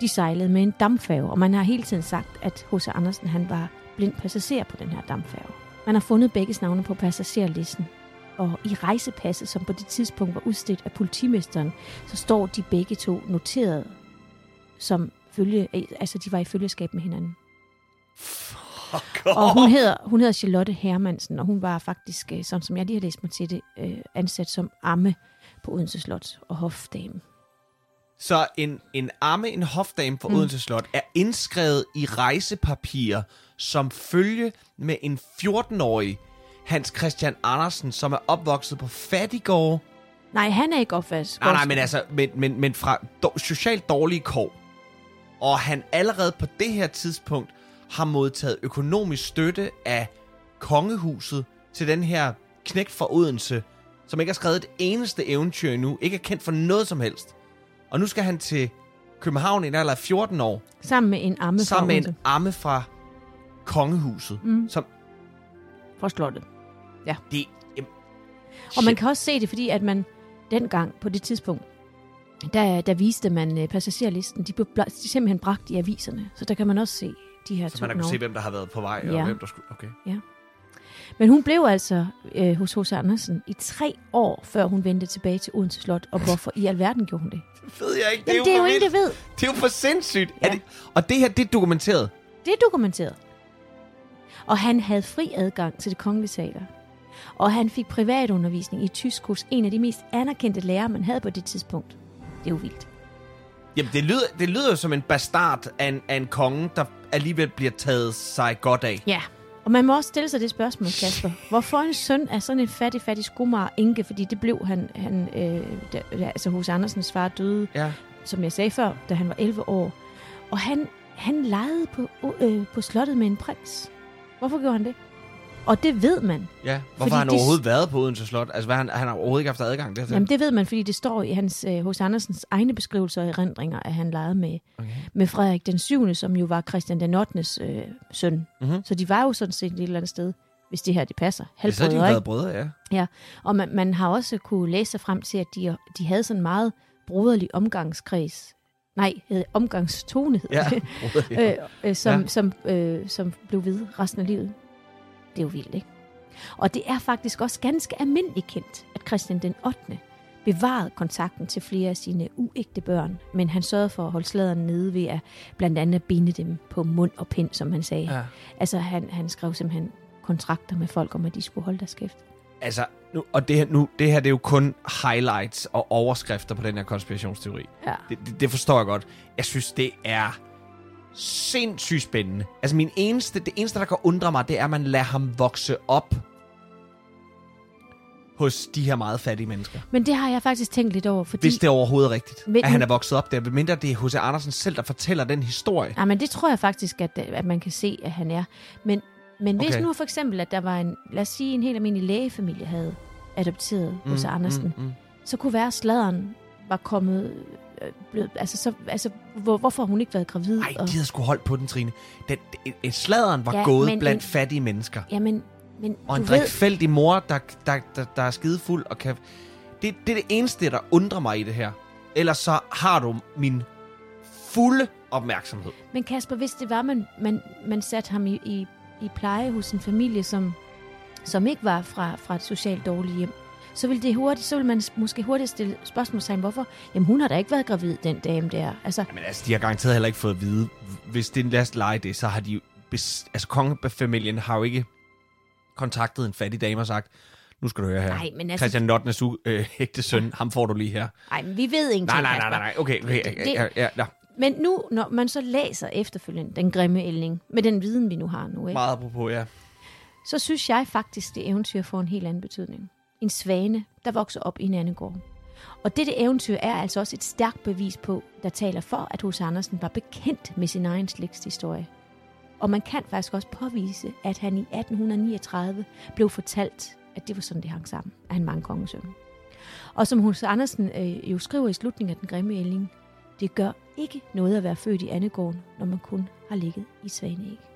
De sejlede med en dampfærge, og man har hele tiden sagt, at H.C. Andersen han var blind passager på den her dampfærge. Man har fundet begge navne på passagerlisten. og i rejsepasset, som på det tidspunkt var udstedt af politimesteren, så står de begge to noteret som følge, altså de var i følgeskab med hinanden. Fuck Og hun hedder, hun hedder Charlotte Hermansen, og hun var faktisk, øh, sådan som jeg lige har læst mig til det, øh, ansat som amme på Odense Slot og hofdame. Så en, en amme, en hofdame på mm. Odense Slot, er indskrevet i rejsepapirer som følge med en 14-årig Hans Christian Andersen, som er opvokset på fattigård. Nej, han er ikke opvasket. Nej, nej, men altså, men, men, men fra do, socialt dårlige kår. Og han allerede på det her tidspunkt har modtaget økonomisk støtte af kongehuset til den her knægt fra Odense, som ikke har skrevet et eneste eventyr endnu, ikke er kendt for noget som helst. Og nu skal han til København i en alder af 14 år, Sammen med en amme fra sammen med en amme fra kongehuset. Mm. Som, fra slottet. det, jamen, Og man kan også se det, fordi at man dengang på det tidspunkt, der, der viste man øh, passagerlisten. De blev de simpelthen bragt i aviserne. Så der kan man også se de her Så to man har kunnet se, hvem der har været på vej, og Ja. hvem der skulle... Okay. Men hun blev altså øh, hos H.C. Andersen i tre år, før hun vendte tilbage til Odense Slot. Og hvorfor i alverden gjorde hun det? Det ved jeg ikke. Det er, Jamen, det er jo for ingen, der ved. Det er jo for sindssygt. Ja. Er det, og det her, det er dokumenteret. Det er dokumenteret. Og han havde fri adgang til det kongelige teater. Og han fik privatundervisning i tysk hos en af de mest anerkendte lærere, man havde på det tidspunkt. Det er jo vildt. Jamen, det lyder, det lyder som en bastard af en, af en konge, der alligevel bliver taget sig godt af. Ja, og man må også stille sig det spørgsmål, Kasper. Hvorfor en søn af sådan en fattig, fattig skomar enke? Fordi det blev han, han øh, da, da, altså hos Andersens far døde, Ja. som jeg sagde før, da han var 11 år. Og han, han legede på, øh, på slottet med en prins. Hvorfor gjorde han det? Og det ved man. ja. Hvorfor har han det- overhovedet været på Odense Slot? Altså, hvad, han, han har overhovedet ikke haft adgang dertil. Jamen det ved man, fordi det står i hans øh, hos Andersens egne beskrivelser og erindringer, at han legede med, Okay. med Frederik den 7., som jo var Christian den 8. Øh, søn. Mhm. Så de var jo sådan set et eller andet sted, hvis det her det passer. Ja, så har de Halvbrødre, været brødre, ja. Og man, man har også kunne læse sig frem til, at de, de havde sådan en meget broderlig omgangskreds. Nej, hed omgangstone hed Ja, det. ja. [LAUGHS] øh, øh, som, Ja. ja. som, øh, som blev ved resten af livet. Det er jo vildt, ikke? Og det er faktisk også ganske almindeligt kendt, at Christian den 8. bevarede kontakten til flere af sine uægte børn, men han sørgede for at holde sladeren nede ved at blandt andet binde dem på mund og pind, som han sagde. Ja. Altså han, han skrev simpelthen kontrakter med folk om, at de skulle holde deres kæft. Altså, nu, og det her, nu, det her det er jo kun highlights og overskrifter på den her konspirationsteori. Ja. Det, det, det forstår jeg godt. Jeg synes, det er sindssygt spændende. Altså, min eneste, det eneste, der kan undre mig, det er, at man lader ham vokse op hos de her meget fattige mennesker. Men det har jeg faktisk tænkt lidt over, fordi... Hvis det er overhovedet rigtigt, Men- at han er vokset op der. Mindre det er H.C. Andersen selv, der fortæller den historie. Ja, men det tror jeg faktisk, at, at man kan se, at han er. Men, men hvis Okay. nu for eksempel, at der var en, lad os sige, en helt almindelig lægefamilie havde adopteret mm, hos Andersen, mm. Mm, mm. så kunne være, sladeren var kommet... Øh, blevet, altså, så, altså hvor, hvorfor har hun ikke været gravid? Ej, og, de havde sgu holdt på den, Trine. Den, et sladeren var Ja, gået blandt en- fattige mennesker. jamen, men Og en ved, drikfældig mor, der, der, der, der er skidefuld og kan... Det, det er det eneste, der undrer mig i det her. Ellers så har du min fulde opmærksomhed. men Kasper, hvis det var, man, man, man satte ham i, i, i pleje hos en familie, som, som ikke var fra, fra et socialt dårligt hjem, så vil det hurtigt, så vil man måske hurtigt stille spørgsmålstegn, hvorfor? Jamen, hun har da ikke været gravid, den dame der. Altså, Jamen altså, de har garanteret heller ikke fået at vide, hvis det er en last lege det, så har de. Bes, altså, kongefamilien har jo ikke kontaktet en fattig dame og sagt, nu skal du høre her. nej, men altså, Christian Notnes øh, ægte søn, ham får du lige her. nej, men vi ved ingenting, Nej, nej, nej, nej, nej. Okay, okay. Det- ja, ja, ja. Men nu, når man så læser efterfølgende den grimme ælling, med den viden, vi nu har nu, ikke? Meget apropos, ja. så synes jeg faktisk, det eventyr får en helt anden betydning. En svane, der vokser op i en anden gård. Og dette eventyr er altså også et stærkt bevis på, der taler for, at H.C. Andersen var bekendt med sin egen slægtshistorie. Og man kan faktisk også påvise, at han i 1839 blev fortalt, at det var sådan, det hang sammen, at han var en kongesøn. Og som H.C. Andersen øh, jo skriver i slutningen af Den grimme ælling, det gør ikke noget at være født i Annegården, når man kun har ligget i Svaneæg.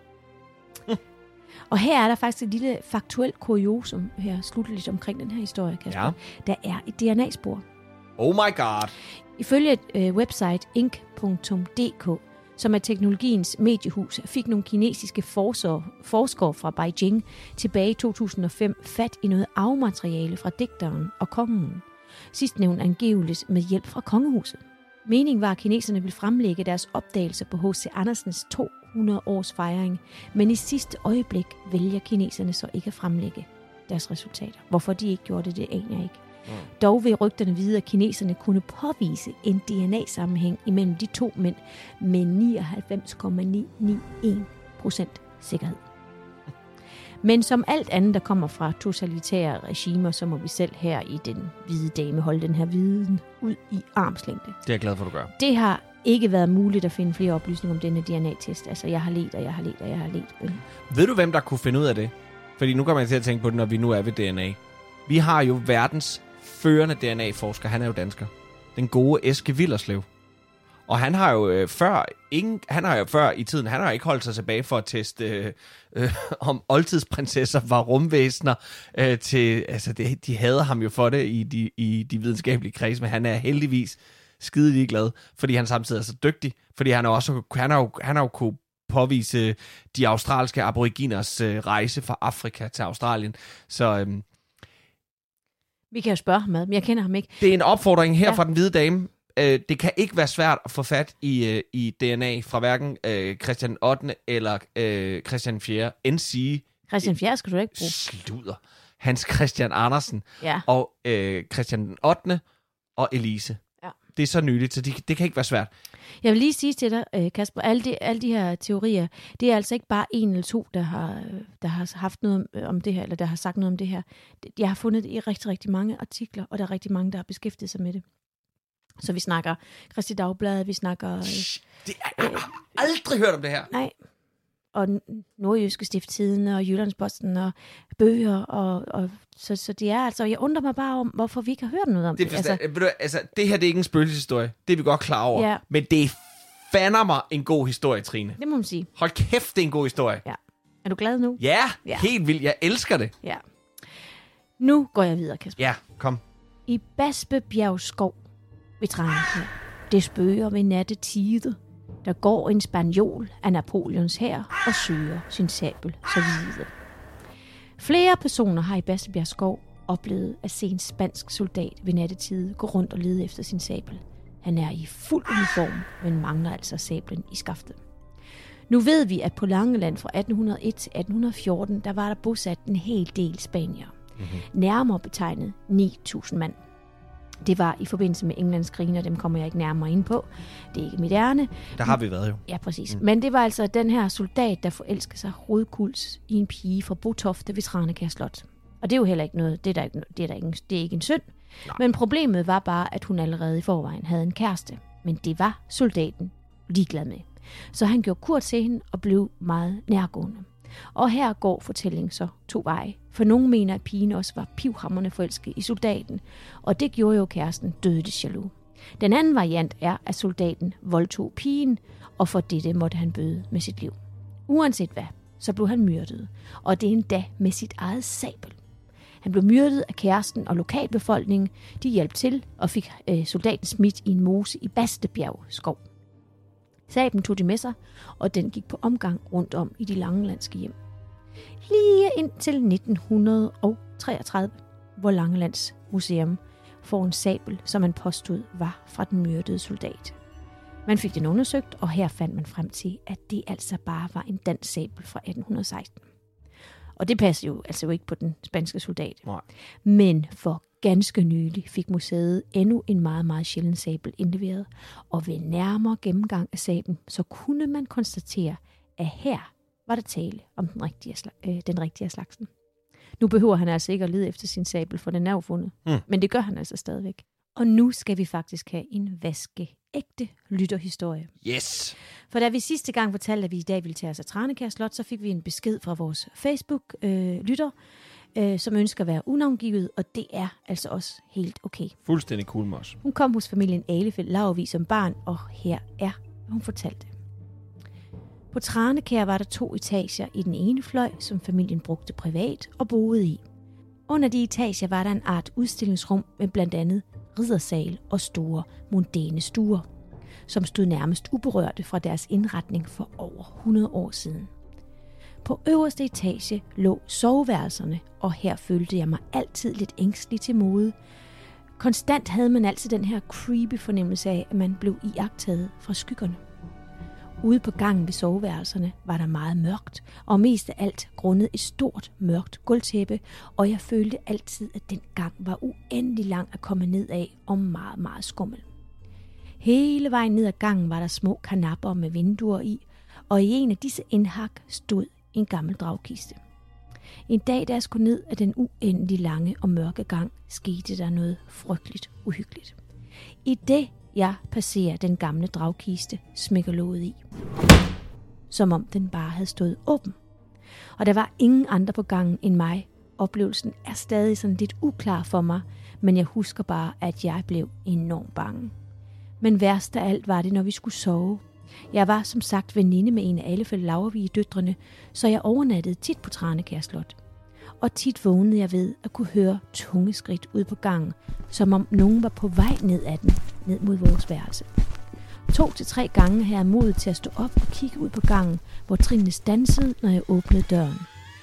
Og her er der faktisk et lille faktuelt kuriosum her slutteligt omkring den her historie, Kasper. Ja. Der er et DNA-spor. Oh my god. Ifølge et øh, website ink.dk, som er teknologiens mediehus, fik nogle kinesiske forskere, forskere fra Beijing tilbage i 2005 fat i noget afmateriale fra digteren og kongen. Sidst nævnt angiveligt med hjælp fra kongehuset. Meningen var, at kineserne ville fremlægge deres opdagelser på H.C. Andersens 200 års fejring, men i sidste øjeblik vælger kineserne så ikke at fremlægge deres resultater. Hvorfor de ikke gjorde det, det aner jeg ikke. Mm. Dog vil rygterne vide, at kineserne kunne påvise en DNA-sammenhæng imellem de to mænd med 99,991 procent sikkerhed. Men som alt andet, der kommer fra totalitære regimer, så må vi selv her i den hvide dame holde den her viden ud i armslængde. Det er jeg glad for, du gør. Det har ikke været muligt at finde flere oplysninger om denne DNA-test. Altså, jeg har let, og jeg har let, og jeg har let. Men... Ved du, hvem der kunne finde ud af det? Fordi nu kommer jeg til at tænke på det, når vi nu er ved DNA. Vi har jo verdens førende DNA-forsker. Han er jo dansker. Den gode Eske Villerslev. Og han har jo øh, før ingen, han har jo før i tiden, han har ikke holdt sig tilbage for at teste øh, øh, om oldtidsprinsesser var rumvæsener øh, til, altså det, de hader ham jo for det i de, i de videnskabelige kredse, men han er heldigvis skide ligeglad, fordi han samtidig er så dygtig, fordi han, er også, han, har jo, han har jo kunne påvise de australske aboriginers øh, rejse fra Afrika til Australien. Så øh, vi kan jo spørge ham med, men jeg kender ham ikke. Det er en opfordring her ja. fra den hvide dame. Øh, det kan ikke være svært at få fat i, øh, i DNA fra hverken øh, Christian 8. eller øh, Christian 4. End sige... Christian 4. skal du ikke bruge. Sluder. Hans Christian Andersen ja. og øh, Christian 8. og Elise. Ja. Det er så nyligt, så de, det kan ikke være svært. Jeg vil lige sige til dig, øh, Kasper, alle de, alle de her teorier, det er altså ikke bare en eller to, der har, der har haft noget om det her, eller der har sagt noget om det her. Jeg har fundet det i rigtig, rigtig mange artikler, og der er rigtig mange, der har beskæftiget sig med det. Så vi snakker Christi Dagblad, vi snakker... Shh, det er, jeg har aldrig hørt om det her. Nej. Og Nordjyske Stifttiden og Jyllandsposten og bøger. Og, og, så, så det er altså... Jeg undrer mig bare om, hvorfor vi ikke har hørt noget om det. Det, altså, du, altså, det her det er ikke en spøgelseshistorie. Det er vi godt klar over. Ja. Men det fander mig en god historie, Trine. Det må man sige. Hold kæft, det er en god historie. Ja. Er du glad nu? Ja, ja. helt vildt. Jeg elsker det. Ja. Nu går jeg videre, Kasper. Ja, kom. I Basbebjerg skov ved Tranekær. Det spøger ved nattetide. Der går en spanjol af Napoleons hær og søger sin sabel så vide. Flere personer har i Basbjerg skov oplevet at se en spansk soldat ved nattetide gå rundt og lede efter sin sabel. Han er i fuld uniform, men mangler altså sablen i skaftet. Nu ved vi, at på Langeland fra 1801 til 1814, der var der bosat en hel del spanier. Mm-hmm. Nærmere betegnet 9.000 mand. Det var i forbindelse med Englands krigen, og dem kommer jeg ikke nærmere ind på. Det er ikke mit ærne. Der har vi været jo. Ja, præcis. Mm. Men det var altså den her soldat, der forelskede sig rodkuls i en pige fra Botofte ved Tranekær Slot. Og det er jo heller ikke noget, det er, der ikke, det er, der ikke, det er ikke en synd. Nej. Men problemet var bare, at hun allerede i forvejen havde en kæreste. Men det var soldaten ligeglad med. Så han gjorde kurt til hende og blev meget nærgående. Og her går fortællingen så to veje. For nogen mener, at pigen også var pivhammerne forelsket i soldaten, og det gjorde jo kæresten dødeligt jaloux. Den anden variant er, at soldaten voldtog pigen, og for dette måtte han bøde med sit liv. Uanset hvad, så blev han myrdet, og det endda med sit eget sabel. Han blev myrdet af kæresten og lokalbefolkningen. De hjalp til og fik øh, soldaten smidt i en mose i Bastebjerg skov. Saben tog de med sig, og den gik på omgang rundt om i de langelandske hjem. Lige indtil 1933, hvor Langelands Museum får en sabel, som man påstod var fra den myrdede soldat. Man fik den undersøgt, og her fandt man frem til, at det altså bare var en dansk sabel fra 1816. Og det passer jo altså jo ikke på den spanske soldat. Nej. Men for ganske nylig fik museet endnu en meget, meget sjælden sabel indleveret, og ved nærmere gennemgang af sablen, så kunne man konstatere, at her var der tale om den rigtige, øh, den rigtige slagsen. Nu behøver han altså ikke at lede efter sin sabel, for den er jo fundet. Mm. Men det gør han altså stadigvæk. Og nu skal vi faktisk have en vaskeægte lytterhistorie. Yes! For da vi sidste gang fortalte, at vi i dag ville tage os af Tranekær Slot, så fik vi en besked fra vores Facebook-lytter, øh, øh, som ønsker at være unavngivet, og det er altså også helt okay. Fuldstændig cool med os. Hun kom hos familien Alefeldt Lavervi som barn, og her er, hvad hun fortalte. På Tranekær var der to etager i den ene fløj, som familien brugte privat og boede i. Under de etager var der en art udstillingsrum med blandt andet riddersal og store mondæne stuer. som stod nærmest uberørte fra deres indretning for over 100 år siden. På øverste etage lå soveværelserne, og her følte jeg mig altid lidt ængstelig til mode. Konstant havde man altid den her creepy fornemmelse af, at man blev iagtaget fra skyggerne. Ude på gangen ved soveværelserne var der meget mørkt, og mest af alt grundet et stort, mørkt gulvtæppe, og jeg følte altid, at den gang var uendelig lang at komme ned af og meget, meget skummel. Hele vejen ned ad gangen var der små kanapper med vinduer i, og i en af disse indhak stod en gammel dragkiste. En dag, da jeg skulle ned af den uendelig lange og mørke gang, skete der noget frygteligt uhyggeligt. I det, jeg passerer den gamle dragkiste, smækker låget i. Som om den bare havde stået åben. Og der var ingen andre på gangen end mig. Oplevelsen er stadig sådan lidt uklar for mig, men jeg husker bare, at jeg blev enormt bange. Men værst af alt var det, når vi skulle sove. Jeg var som sagt veninde med en af alle Lavervige døtrene, så jeg overnattede tit på Tranekær Slot. Og tit vågnede jeg ved at kunne høre tunge skridt ud på gangen, som om nogen var på vej ned ad den, ned mod vores værelse. To til tre gange havde jeg mod til at stå op og kigge ud på gangen, hvor trinene stansede, når jeg åbnede døren.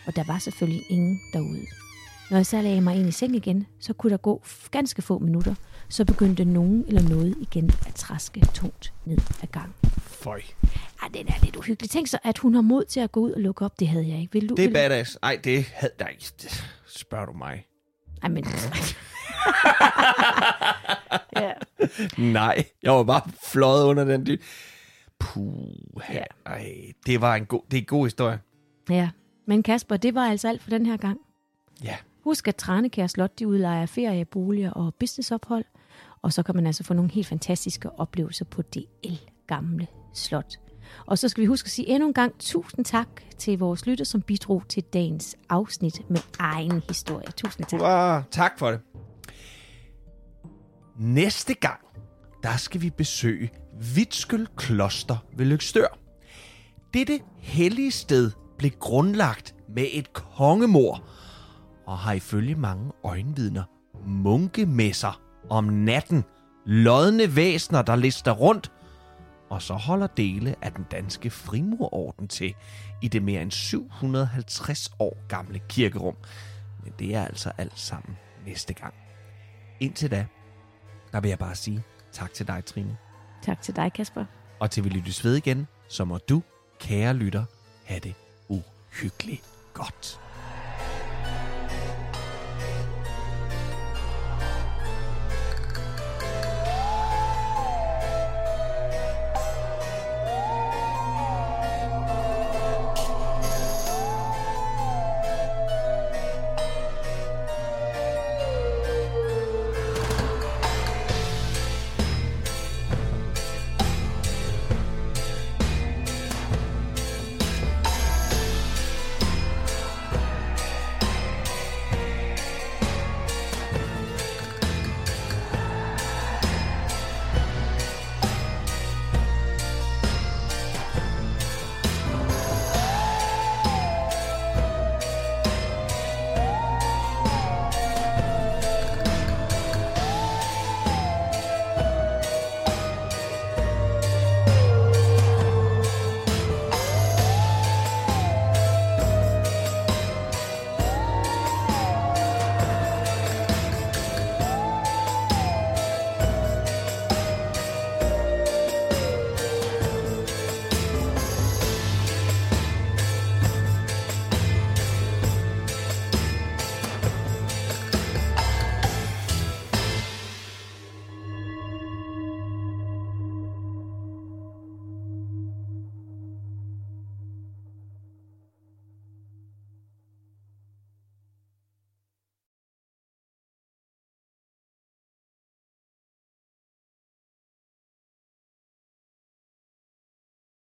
Og der var selvfølgelig ingen derude. Når jeg så lagde mig ind i seng igen, så kunne der gå ganske få minutter, så begyndte nogen eller noget igen at traske tungt ned ad gangen. Føj. Ej, det er lidt uhyggeligt. Tænk så, at hun har mod til at gå ud og lukke op. Det havde jeg ikke. Vil du? Det er vil... badass. Ej, det havde der ikke. Spørger du mig. Ej, men... [LAUGHS] ja. Nej, jeg var bare fløjet under den dyb. Puh, Ja. ej, det var en god, det er en god historie. ja. Men Kasper, det var altså alt for den her gang. Ja. Husk, at Tranekær Slot de udlejer ferieboliger og businessophold, og så kan man altså få nogle helt fantastiske oplevelser på det el gamle slot. Og så skal vi huske at sige endnu en gang tusind tak til vores lytter, som bidrog til dagens afsnit med egen historie. Tusind tak. Wow, tak for det. Næste gang, der skal vi besøge Vitskøl Kloster ved Lykstør. Dette hellige sted blev grundlagt med et kongemor, og har ifølge mange øjenvidner munkemesser om natten, lodne væsner, der lister rundt, og så holder dele af den danske frimurorden til i det mere end 750 år gamle kirkerum. Men det er altså alt sammen næste gang. Indtil da, der vil jeg bare sige tak til dig, Trine. Tak til dig, Kasper. Og til vi lyttes ved igen, så må du, kære lytter, have det uhyggeligt godt.